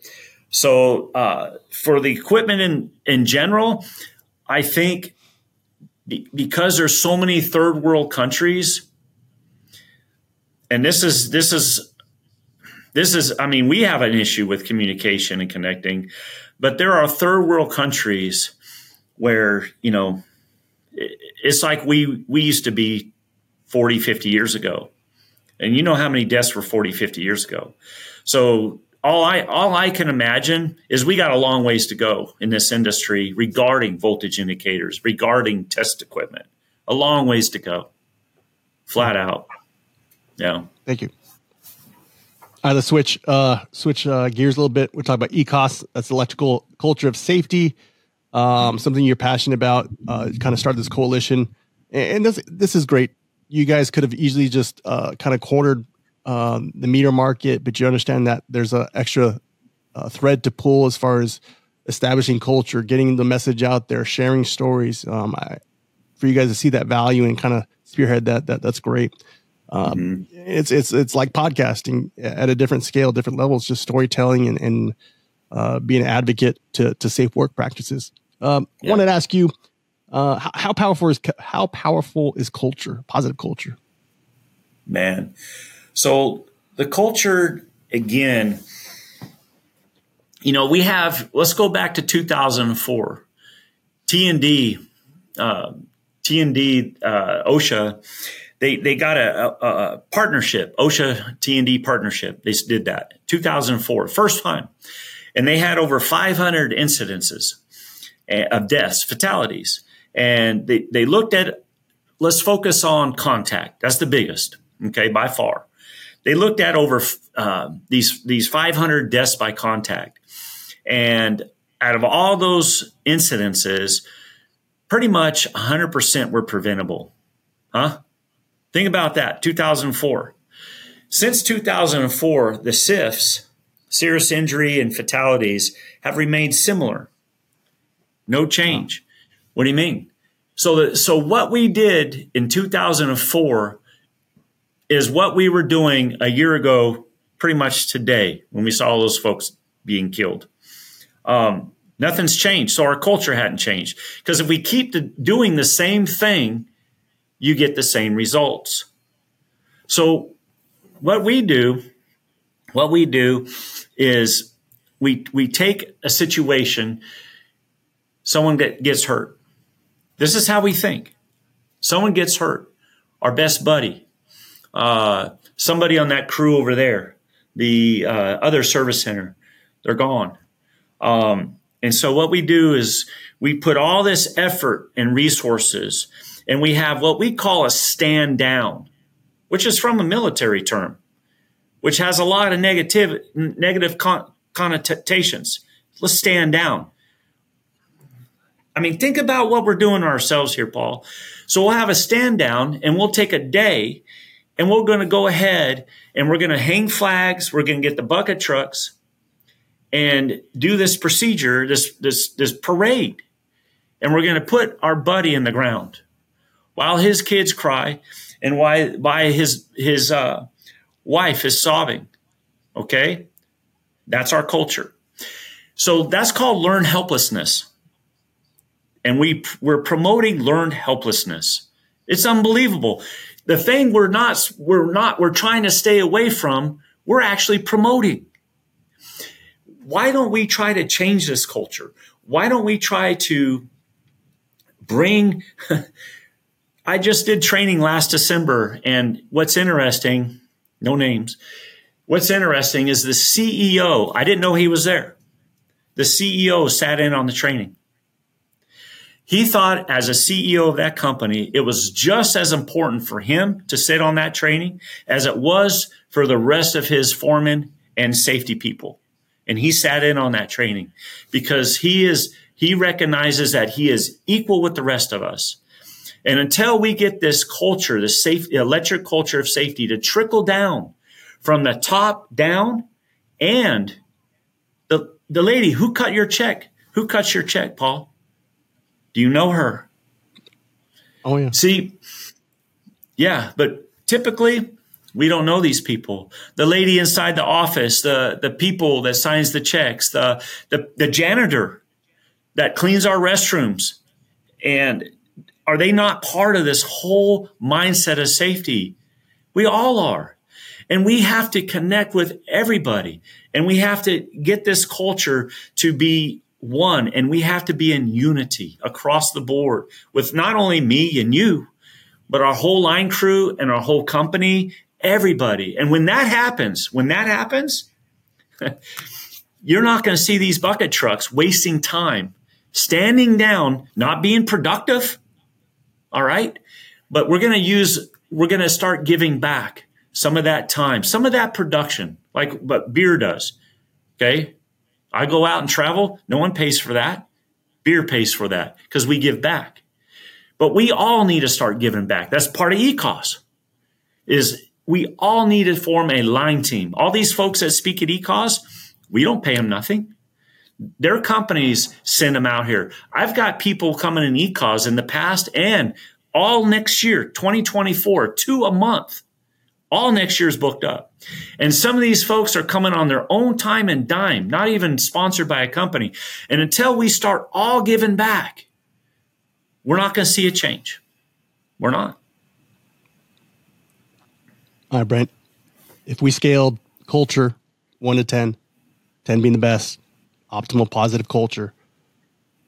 [SPEAKER 2] so uh, for the equipment in in general, I think because there's so many third world countries and this is this is this is i mean we have an issue with communication and connecting but there are third world countries where you know it's like we we used to be 40 50 years ago and you know how many deaths were 40 50 years ago so all I all I can imagine is we got a long ways to go in this industry regarding voltage indicators, regarding test equipment. A long ways to go. Flat out. Yeah.
[SPEAKER 1] Thank you. All right, let's switch uh, switch uh, gears a little bit. We're talking about ECOS. That's electrical culture of safety. Um, something you're passionate about. Uh, kind of started this coalition, and this this is great. You guys could have easily just uh, kind of cornered um, the meter market, but you understand that there's an extra uh, thread to pull as far as establishing culture, getting the message out there, sharing stories. Um, I, for you guys to see that value and kind of spearhead that, that that's great. Um, mm-hmm. It's it's it's like podcasting at a different scale, different levels, just storytelling and, and uh, being an advocate to to safe work practices. Um, yeah. Wanted to ask you, uh, how, how powerful is how powerful is culture, positive culture?
[SPEAKER 2] Man, so the culture, again, you know, we have, let's go back to 2004. T&D, uh, T&D, uh, OSHA, they, they got a, a, a partnership, OSHA T&D partnership. They did that 2004, first time. And they had over 500 incidences eh, of deaths, fatalities. And they, they looked at, let's focus on contact. That's the biggest, okay, by far. They looked at over uh, these these 500 deaths by contact, and out of all those incidences, pretty much 100% were preventable. Huh? Think about that. 2004. Since 2004, the SIFs, serious injury and fatalities, have remained similar. No change. What do you mean? So, so what we did in 2004 is what we were doing a year ago, pretty much today, when we saw all those folks being killed. Um, nothing's changed. So our culture hadn't changed. Because if we keep the, doing the same thing, you get the same results. So what we do, what we do is we we take a situation, someone get, gets hurt. This is how we think. Someone gets hurt, our best buddy, uh, somebody on that crew over there, the uh, other service center, they're gone. Um, and so what we do is we put all this effort and resources, and we have what we call a stand down, which is from a military term, which has a lot of negative negative con- connotations. Let's stand down. I mean, think about what we're doing ourselves here, Paul. So we'll have a stand down and we'll take a day and we're going to go ahead and we're going to hang flags. We're going to get the bucket trucks and do this procedure, this, this, this parade. And we're going to put our buddy in the ground while his kids cry and why, why his, his, uh, wife is sobbing. Okay. That's our culture. So that's called learn helplessness. And we, we're promoting learned helplessness. It's unbelievable. The thing we're not, we're not, we're trying to stay away from, we're actually promoting. Why don't we try to change this culture? Why don't we try to bring, I just did training last December and what's interesting, no names, What's interesting is the CEO, I didn't know he was there. The CEO sat in on the training. He thought, as a CEO of that company, it was just as important for him to sit on that training as it was for the rest of his foremen and safety people. And he sat in on that training because he is, he recognizes that he is equal with the rest of us. And until we get this culture, the safe, electric culture of safety to trickle down from the top down and the, the lady who cut your check. Who cuts your check, Paul? Do you know her?
[SPEAKER 1] Oh, yeah.
[SPEAKER 2] See, yeah, but typically we don't know these people. The lady inside the office, the, the people that signs the checks, the, the, the janitor that cleans our restrooms. And are they not part of this whole mindset of safety? We all are. And we have to connect with everybody and we have to get this culture to be one and we have to be in unity across the board with not only me and you, but our whole line crew and our whole company, everybody. And when that happens, when that happens, you're not going to see these bucket trucks wasting time, standing down, not being productive. All right. But we're going to use, we're going to start giving back some of that time, some of that production, like what Bierer does. Okay. I go out and travel. No one pays for that. Bierer pays for that because we give back. But we all need to start giving back. That's part of ECOS is we all need to form a line team. All these folks that speak at ECOS, we don't pay them nothing. Their companies send them out here. I've got people coming in ECOS in the past and all next year, 2024, two a month all next year's booked up. And some of these folks are coming on their own time and dime, not even sponsored by a company. And until we start all giving back, we're not going to see a change. We're not.
[SPEAKER 1] All right, Brent. If we scaled culture one to 10, 10 being the best, optimal positive culture,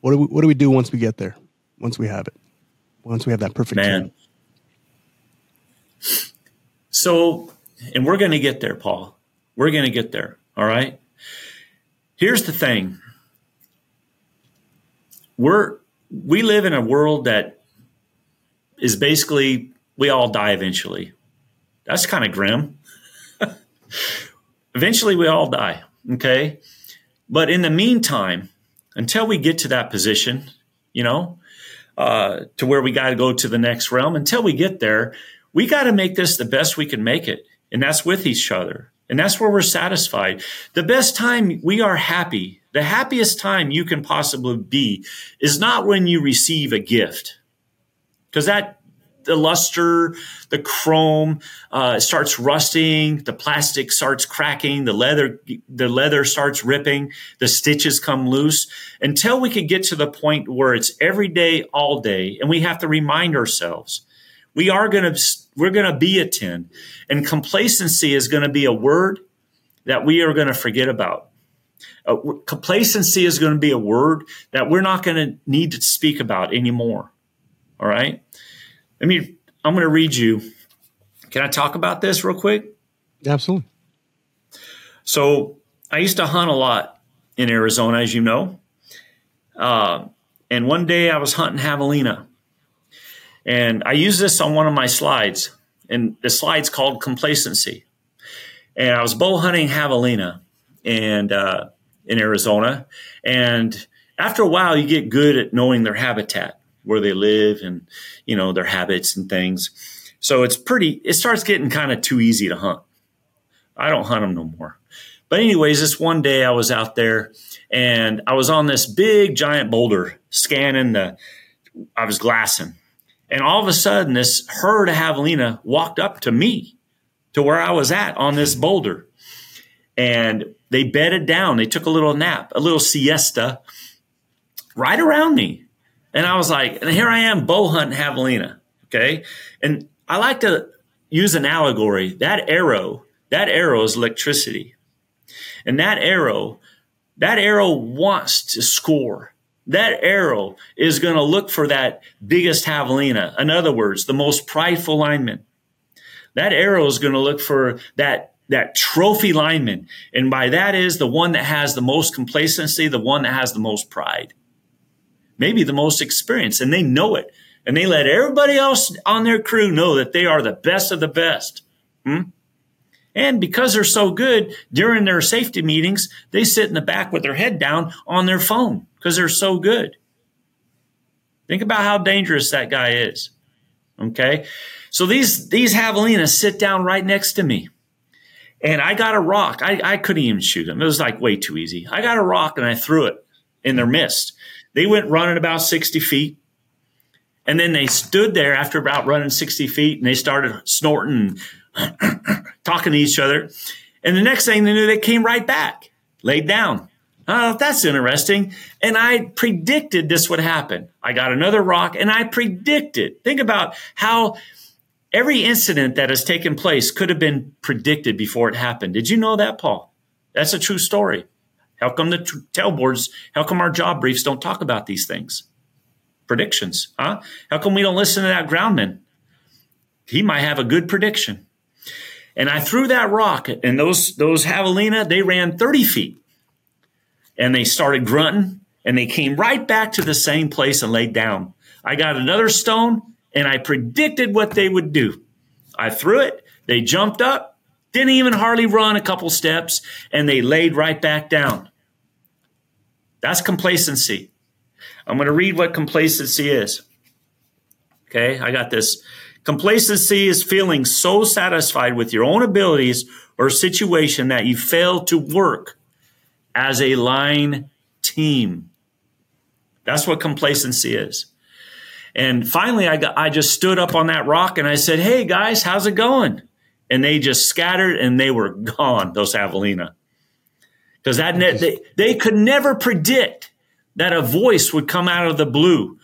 [SPEAKER 1] what do we, what do we do once we get there? Once we have it? Once we have that perfect
[SPEAKER 2] Man. Team? So, and we're going to get there, Paul. We're going to get there. All right. Here's the thing. We're, we live in a world that is basically, we all die eventually. That's kind of grim. eventually, we all die. Okay. But in the meantime, until we get to that position, you know, uh, to where we got to go to the next realm, until we get there, we got to make this the best we can make it. And that's with each other. And that's where we're satisfied. The best time we are happy, the happiest time you can possibly be is not when you receive a gift. Because that, the luster, the chrome uh, starts rusting, the plastic starts cracking, the leather, the leather starts ripping, the stitches come loose. Until we can get to the point where it's every day, all day, and we have to remind ourselves we are going to we're going to be a 10 and complacency is going to be a word that we are going to forget about Uh, complacency is going to be a word that we're not going to need to speak about anymore. All right. Let me, I'm going to read you. Can I talk about this real quick?
[SPEAKER 1] Absolutely.
[SPEAKER 2] So I used to hunt a lot in Arizona, as you know. Uh, and one day I was hunting javelina. And I use this on one of my slides. And the slide's called complacency. And I was bow hunting javelina and uh, in Arizona. And after a while, you get good at knowing their habitat, where they live, and you know their habits and things. So it's pretty. It starts getting kind of too easy to hunt. I don't hunt them no more. But anyways, this one day I was out there and I was on this big giant boulder scanning the. I was glassing, and all of a sudden, this herd of javelina walked up to me, to where I was at on this boulder, and they bedded down. They took a little nap, a little siesta, right around me, and I was like, and here I am, bow hunting javelina. Okay, and I like to use an allegory. That arrow, that arrow is electricity. And that arrow, that arrow wants to score. That arrow is going to look for that biggest javelina. In other words, the most prideful lineman. That arrow is going to look for that, that trophy lineman. And by that is the one that has the most complacency, the one that has the most pride, maybe the most experience. And they know it. And they let everybody else on their crew know that they are the best of the best. Hmm? And because they're so good during their safety meetings, they sit in the back with their head down on their phone because they're so good. Think about how dangerous that guy is. Okay. So these, these javelinas sit down right next to me. And I got a rock. I, I couldn't even shoot them. It was like way too easy. I got a rock and I threw it in their midst. They went running about 60 feet. And then they stood there after about running 60 feet and they started snorting talking to each other. And the next thing they knew, they came right back, laid down. Oh, that's interesting. And I predicted this would happen. I got another rock and I predicted. Think about how every incident that has taken place could have been predicted before it happened. Did you know that, Paul? That's a true story. How come the tr- tailboards, how come our job briefs don't talk about these things? Predictions, huh? How come we don't listen to that groundman? He might have a good prediction. And I threw that rock, and those those javelina they ran 30 feet, and they started grunting, and they came right back to the same place and laid down. I got another stone, and I predicted what they would do. I threw it, they jumped up, didn't even hardly run a couple steps, and they laid right back down. That's complacency. I'm going to read what complacency is. Okay, I got this Complacency is feeling so satisfied with your own abilities or situation that you fail to work as a line team. That's what complacency is. And finally, I, got, I just stood up on that rock and I said, Hey guys, how's it going? And they just scattered and they were gone, those javelina. Because that they, they could never predict that a voice would come out of the blue.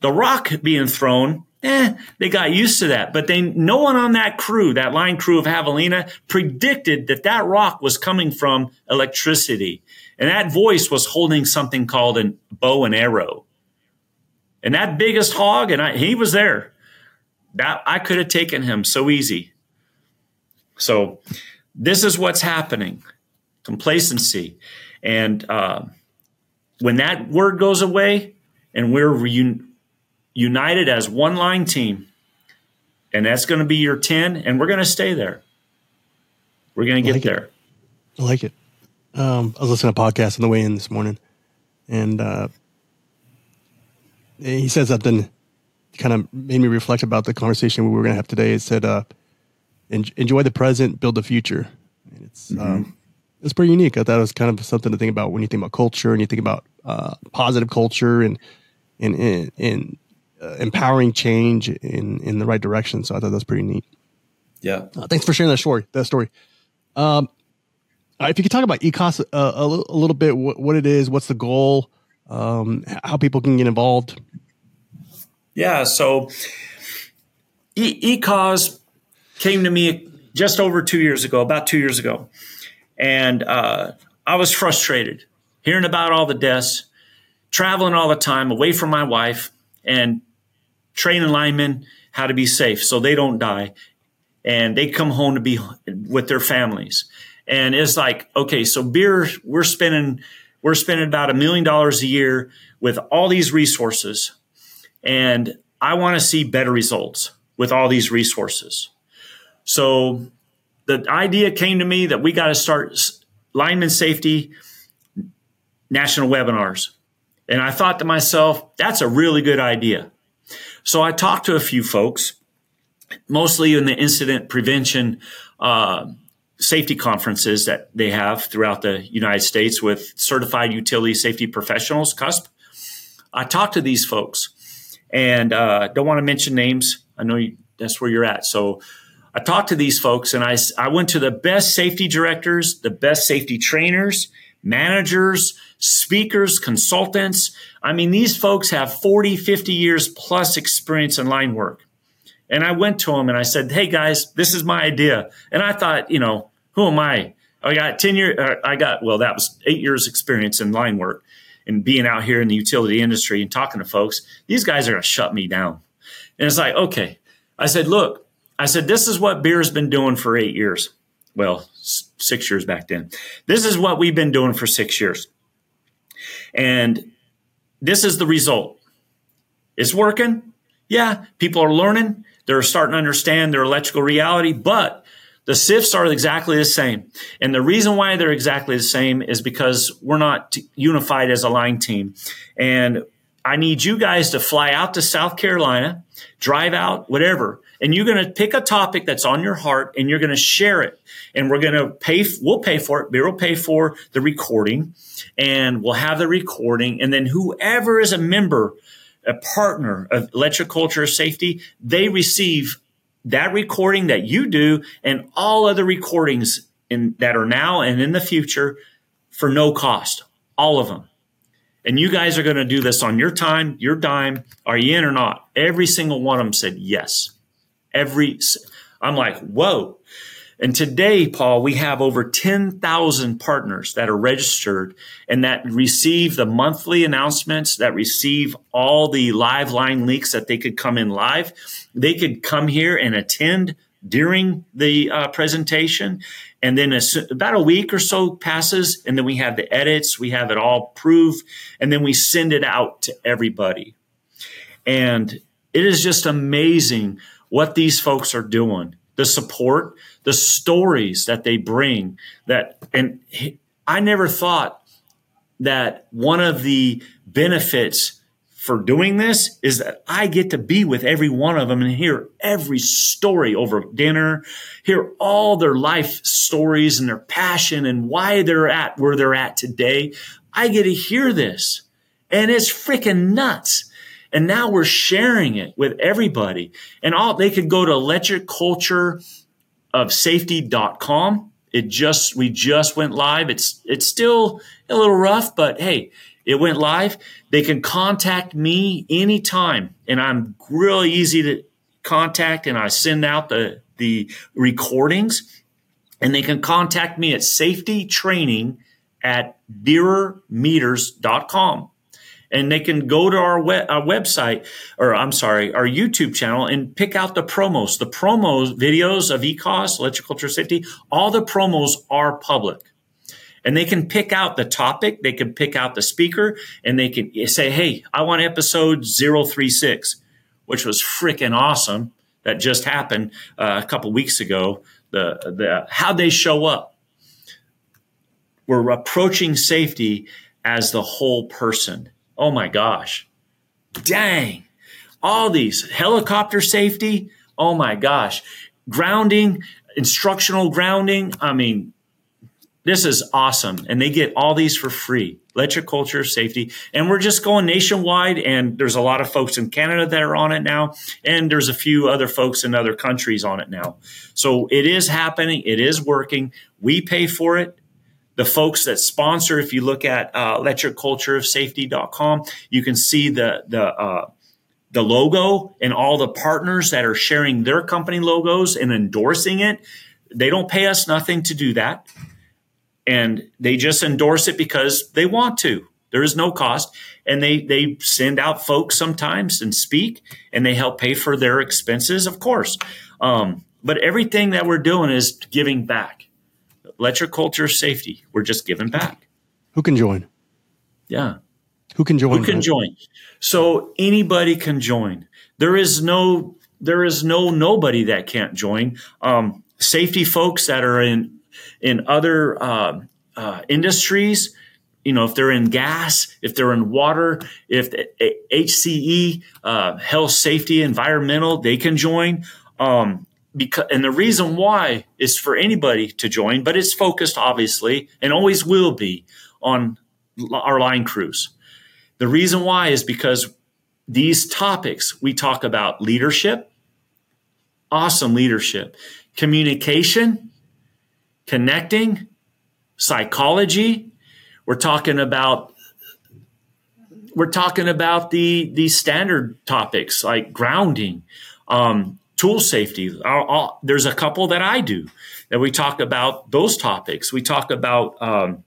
[SPEAKER 2] The rock being thrown eh, they got used to that. But they, no one on that crew, that line crew of Javelina, predicted that that rock was coming from electricity. And that voice was holding something called a bow and arrow. And that biggest hog, and I, he was there. That I could have taken him so easy. So this is what's happening: complacency, and uh, when that word goes away, and we're reun- united as one line team. And that's going to be your 10, and we're going to stay there. We're going to get
[SPEAKER 1] like
[SPEAKER 2] there.
[SPEAKER 1] I like it. Um, I was listening to a podcast on the way in this morning, and uh, he said something kind of made me reflect about the conversation we were going to have today. It said, uh, "Enjoy the present, build the future." And it's mm-hmm. um, it's pretty unique. I thought it was kind of something to think about when you think about culture and you think about uh, positive culture and and and, and uh, empowering change in in the right direction. So I thought that's pretty neat.
[SPEAKER 2] Yeah.
[SPEAKER 1] Uh, thanks for sharing that story. That story. Um, if you could talk about ECOS uh, a, l- a little bit, what, what, it is, what's the goal, um, how people can get involved.
[SPEAKER 2] Yeah. So e- ECOS came to me just over two years ago, about two years ago, and uh, I was frustrated hearing about all the deaths, traveling all the time away from my wife, and training linemen how to be safe so they don't die. And they come home to be with their families. And it's like, okay, so Bierer, we're spending, we're spending about a million dollars a year with all these resources. And I want to see better results with all these resources. So the idea came to me that we got to start lineman safety national webinars. And I thought to myself, that's a really good idea. So I talked to a few folks, mostly in the incident prevention uh, safety conferences that they have throughout the United States with certified utility safety professionals, CUSP. I talked to these folks and uh, don't want to mention names. I know you, that's where you're at. So I talked to these folks and I, I went to the best safety directors, the best safety trainers, managers, speakers, consultants. I mean, these folks have 40, 50 years plus experience in line work. And I went to them and I said, Hey guys, this is my idea. And I thought, you know, who am I? I got 10 years, uh, I got, well, that was eight years experience in line work and being out here in the utility industry and talking to folks. These guys are going to shut me down. And it's like, okay. I said, look, I said, this is what Bierer's been doing for eight years. Well, six years back then. This is what we've been doing for six years. And this is the result. It's working. Yeah, people are learning. They're starting to understand their electrical reality, but the SIFs are exactly the same. And the reason why they're exactly the same is because we're not unified as a line team. And I need you guys to fly out to South Carolina, drive out, whatever, and you're going to pick a topic that's on your heart and you're going to share it. And we're going to pay, we'll pay for it. Will pay for the recording and we'll have the recording. And then whoever is a member, a partner of Electric Culture Safety, they receive that recording that you do and all other recordings in, that are now and in the future for no cost. All of them. And you guys are going to do this on your time, your dime. Are you in or not? Every single one of them said yes. Every, I'm like, whoa. And today, Paul, we have over 10,000 partners that are registered and that receive the monthly announcements, that receive all the live line leaks that they could come in live. They could come here and attend during the uh, presentation. And then about a week or so passes, and then we have the edits, we have it all proved, and then we send it out to everybody. And it is just amazing what these folks are doing, the support, the stories that they bring that, and I never thought that one of the benefits for doing this is that I get to be with every one of them and hear every story over dinner, hear all their life stories and their passion and why they're at where they're at today. I get to hear this and it's freaking nuts. And now we're sharing it with everybody. And all they could go to electric culture of It just, we just went live. It's, it's still a little rough, but hey, it went live. They can contact me anytime and I'm really easy to contact and I send out the, the recordings and they can contact me at safety training at bierermeters.com and they can go to our, we- our website or I'm sorry, our YouTube channel and pick out the promos. The promos videos of ECOS, electrical safety, all the promos are public. And they can pick out the topic, they can pick out the speaker, and they can say, Hey, I want episode 036, which was freaking awesome. That just happened uh, a couple weeks ago. The, the how they show up. We're approaching safety as the whole person Oh my gosh. Dang. All these helicopter safety. Oh my gosh. Grounding, instructional grounding. I mean, this is awesome. And they get all these for free. Electric culture, safety. And we're just going nationwide. And there's a lot of folks in Canada that are on it now. And there's a few other folks in other countries on it now. So it is happening. It is working. We pay for it the folks that sponsor, if you look at uh, electriccultureofsafety.com, you can see the, the, uh, the logo and all the partners that are sharing their company logos and endorsing it. They don't pay us nothing to do that. and they just endorse it because they want to. There is no cost, and they they send out folks sometimes and speak, and they help pay for their expenses, of course. Um, but everything that we're doing is giving back. Electric culture of safety. We're just giving back.
[SPEAKER 1] Who can join?
[SPEAKER 2] Yeah.
[SPEAKER 1] Who can join?
[SPEAKER 2] Who can join? So anybody can join. There is no there is no nobody that can't join. Um, safety folks that are in in other uh, uh, industries, you know, if they're in gas, if they're in water, if HSE, uh, health, safety, environmental, they can join. Um, because, and the reason why is for anybody to join, but it's focused obviously and always will be on our line crews. The reason why is because these topics we talk about leadership, awesome leadership, communication, connecting, psychology. We're talking about we're talking about the the standard topics like grounding, um, tool safety. There's a couple that I do that we talk about those topics. We talk about um,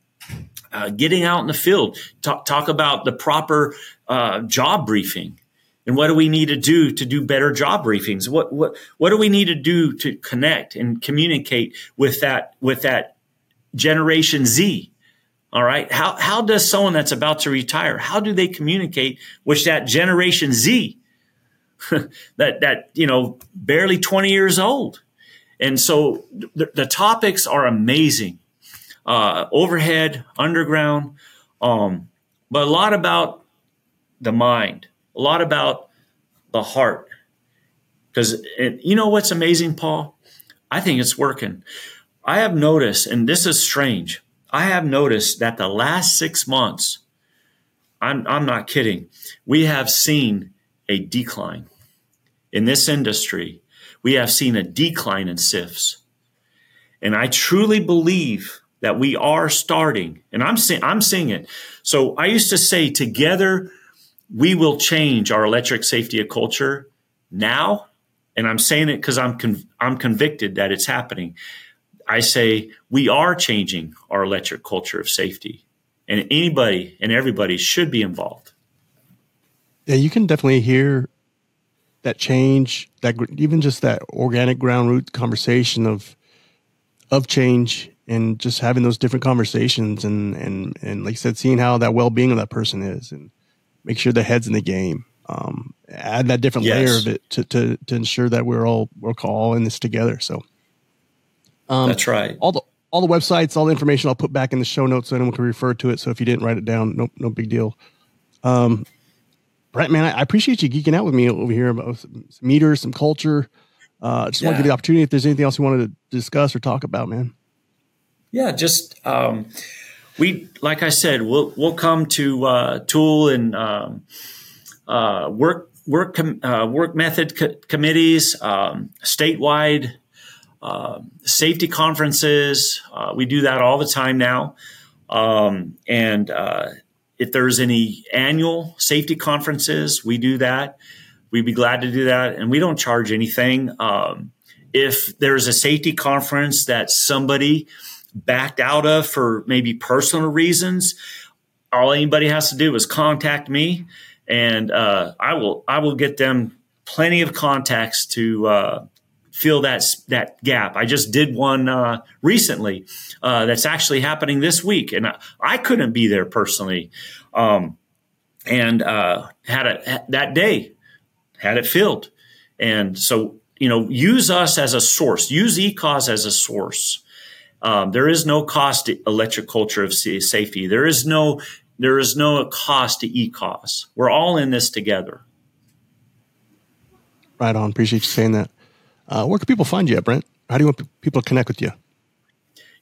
[SPEAKER 2] uh, getting out in the field. Talk, talk about the proper uh, job briefing and what do we need to do to do better job briefings what what what do we need to do to connect and communicate with that with that generation z all right how how does someone that's about to retire how do they communicate with that generation z that that you know barely 20 years old and so the, the topics are amazing uh, overhead underground um, but a lot about the mind a lot about the heart. Because you know what's amazing, Paul? I think it's working. I have noticed, and this is strange, I have noticed that the last six months, I'm, I'm not kidding, we have seen a decline in this industry. We have seen a decline in SIFs. And I truly believe that we are starting, and I'm seeing, I'm seeing it. So I used to say, together we will change our electric safety culture now. And I'm saying it because I'm I'm convicted that it's happening. I say we are changing our electric culture of safety, and anybody and everybody should be involved.
[SPEAKER 1] Yeah, you can definitely hear that change. That even just that organic ground root conversation of of change and just having those different conversations and and and like you said, seeing how that well being of that person is and make sure the head's in the game. Um, add that different yes. layer of it to, to, to ensure that we're all we're all in this together. So
[SPEAKER 2] um, that's right.
[SPEAKER 1] All the all the websites, all the information I'll put back in the show notes so anyone can refer to it. So if you didn't write it down, no no big deal. Um, Brent, man, I, I appreciate you geeking out with me over here about some, some meters, some culture. Uh, just yeah. want to give you the opportunity if there's anything else you wanted to discuss or talk about, man.
[SPEAKER 2] Yeah, just um, we like I said, we'll we'll come to uh, tool and um, uh, work work com- uh, work method co- committees, um, statewide uh, safety conferences. Uh, we do that all the time now, um, and uh, if there's any annual safety conferences, we do that. We'd be glad to do that, and we don't charge anything. Um, if there's a safety conference that somebody backed out of for maybe personal reasons, all anybody has to do is contact me, and uh, I will I will get them plenty of contacts to uh, fill that that gap. I just did one uh, recently uh, that's actually happening this week, and I, I couldn't be there personally, um, and uh, had it that day had it filled, and so you know use us as a source, use ECOS as a source. Um, there is no cost to electric culture of safety. There is no there is no cost to ECOS. We're all in this together.
[SPEAKER 1] Right on. Appreciate you saying that. Uh, where can people find you Brent? How do you want people to connect with you?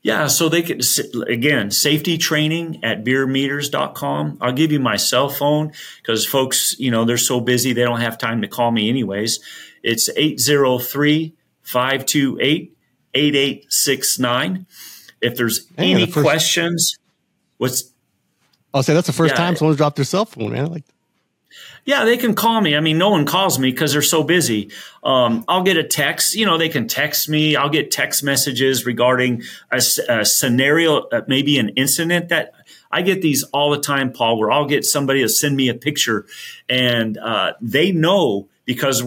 [SPEAKER 2] Yeah, so they can, again, safety training at bierermeters.com. I'll give you my cell phone because folks, you know, they're so busy, they don't have time to call me anyways. It's 803 528 8869. If there's hey, any the first, questions, what's
[SPEAKER 1] I'll say that's the first yeah, time someone's dropped their cell phone, man. Like
[SPEAKER 2] Yeah, they can call me. I mean, no one calls me because they're so busy. Um, I'll get a text. You know, they can text me. I'll get text messages regarding a, a scenario, uh, maybe an incident that I get these all the time, Paul, where I'll get somebody to send me a picture, and uh, they know because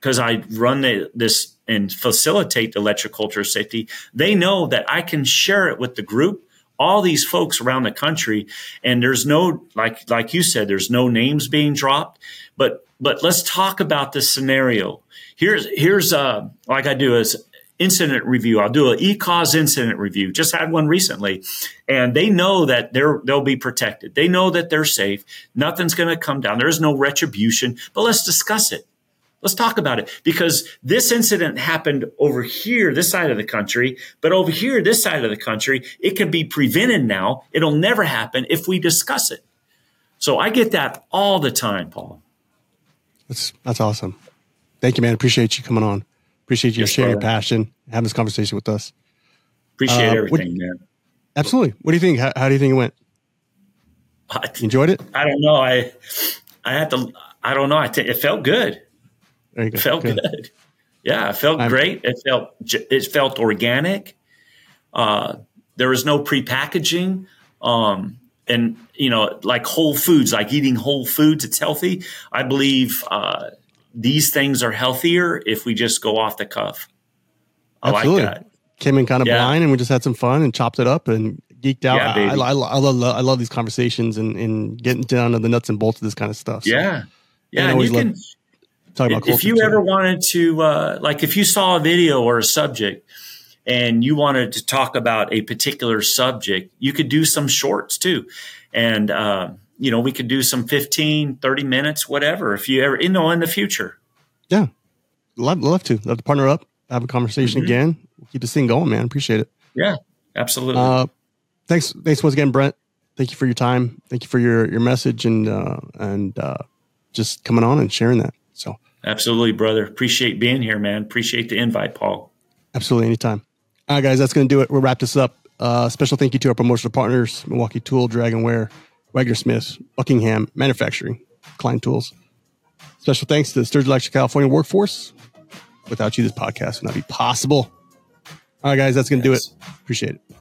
[SPEAKER 2] because I run the, this and facilitate the electroculture safety. They know that I can share it with the group all these folks around the country and there's no like like you said there's no names being dropped. But but let's talk about this scenario. Here's here's uh like i do is incident review. I'll do an ECOS incident review. Just had one recently and they know that they're they'll be protected. They know that they're safe. Nothing's going to come down. There's no retribution but let's discuss it Let's talk about it because this incident happened over here, this side of the country, but over here, this side of the country, it can be prevented now. It'll never happen if we discuss it. So I get that all the time, Paul.
[SPEAKER 1] That's that's awesome. Thank you, man. Appreciate you coming on. Appreciate you yes, sharing your passion, having this conversation with us.
[SPEAKER 2] Appreciate uh, everything, what, man.
[SPEAKER 1] Absolutely. What do you think? How, how do you think it went? I, Enjoyed it?
[SPEAKER 2] I don't know. I I had to. I don't know. I think it felt good. There you go. It felt good. good. Yeah, it felt I'm, great. It felt it felt organic. Uh, there was no prepackaging. Um, and you know, like whole foods, like eating whole foods, it's healthy. I believe uh, these things are healthier if we just go off the cuff. I Absolutely. like that.
[SPEAKER 1] Came in kind of yeah. blind, and we just had some fun and chopped it up and geeked out. Yeah, I, I, I, I, love I love these conversations and, and getting down to the nuts and bolts of this kind of stuff.
[SPEAKER 2] So, yeah, yeah. And you can Talk about if you ever wanted to, uh, like, if you saw a video or a subject and you wanted to talk about a particular subject, you could do some shorts too. And, uh, you know, we could do some 15, 30 minutes, whatever, if you ever, you know, in the future.
[SPEAKER 1] Yeah. Love, love to. Love to partner up, have a conversation mm-hmm. again. keep this thing going, man. Appreciate it.
[SPEAKER 2] Yeah, absolutely. Uh,
[SPEAKER 1] thanks. Thanks once again, Brent. Thank you for your time. Thank you for your, your message and, uh, and, uh, just coming on and sharing that. So
[SPEAKER 2] Absolutely, brother. Appreciate being here, man. Appreciate the invite, Paul.
[SPEAKER 1] Absolutely, anytime. All right, guys, that's going to do it. We'll wrap this up. Uh, special thank you to our promotional partners Milwaukee Tool, DragonWear, Wagner Smith, Buckingham Manufacturing, Klein Tools. Special thanks to the Sturgeon Electric California workforce. Without you, this podcast would not be possible. All right, guys, that's going to yes. do it. Appreciate it.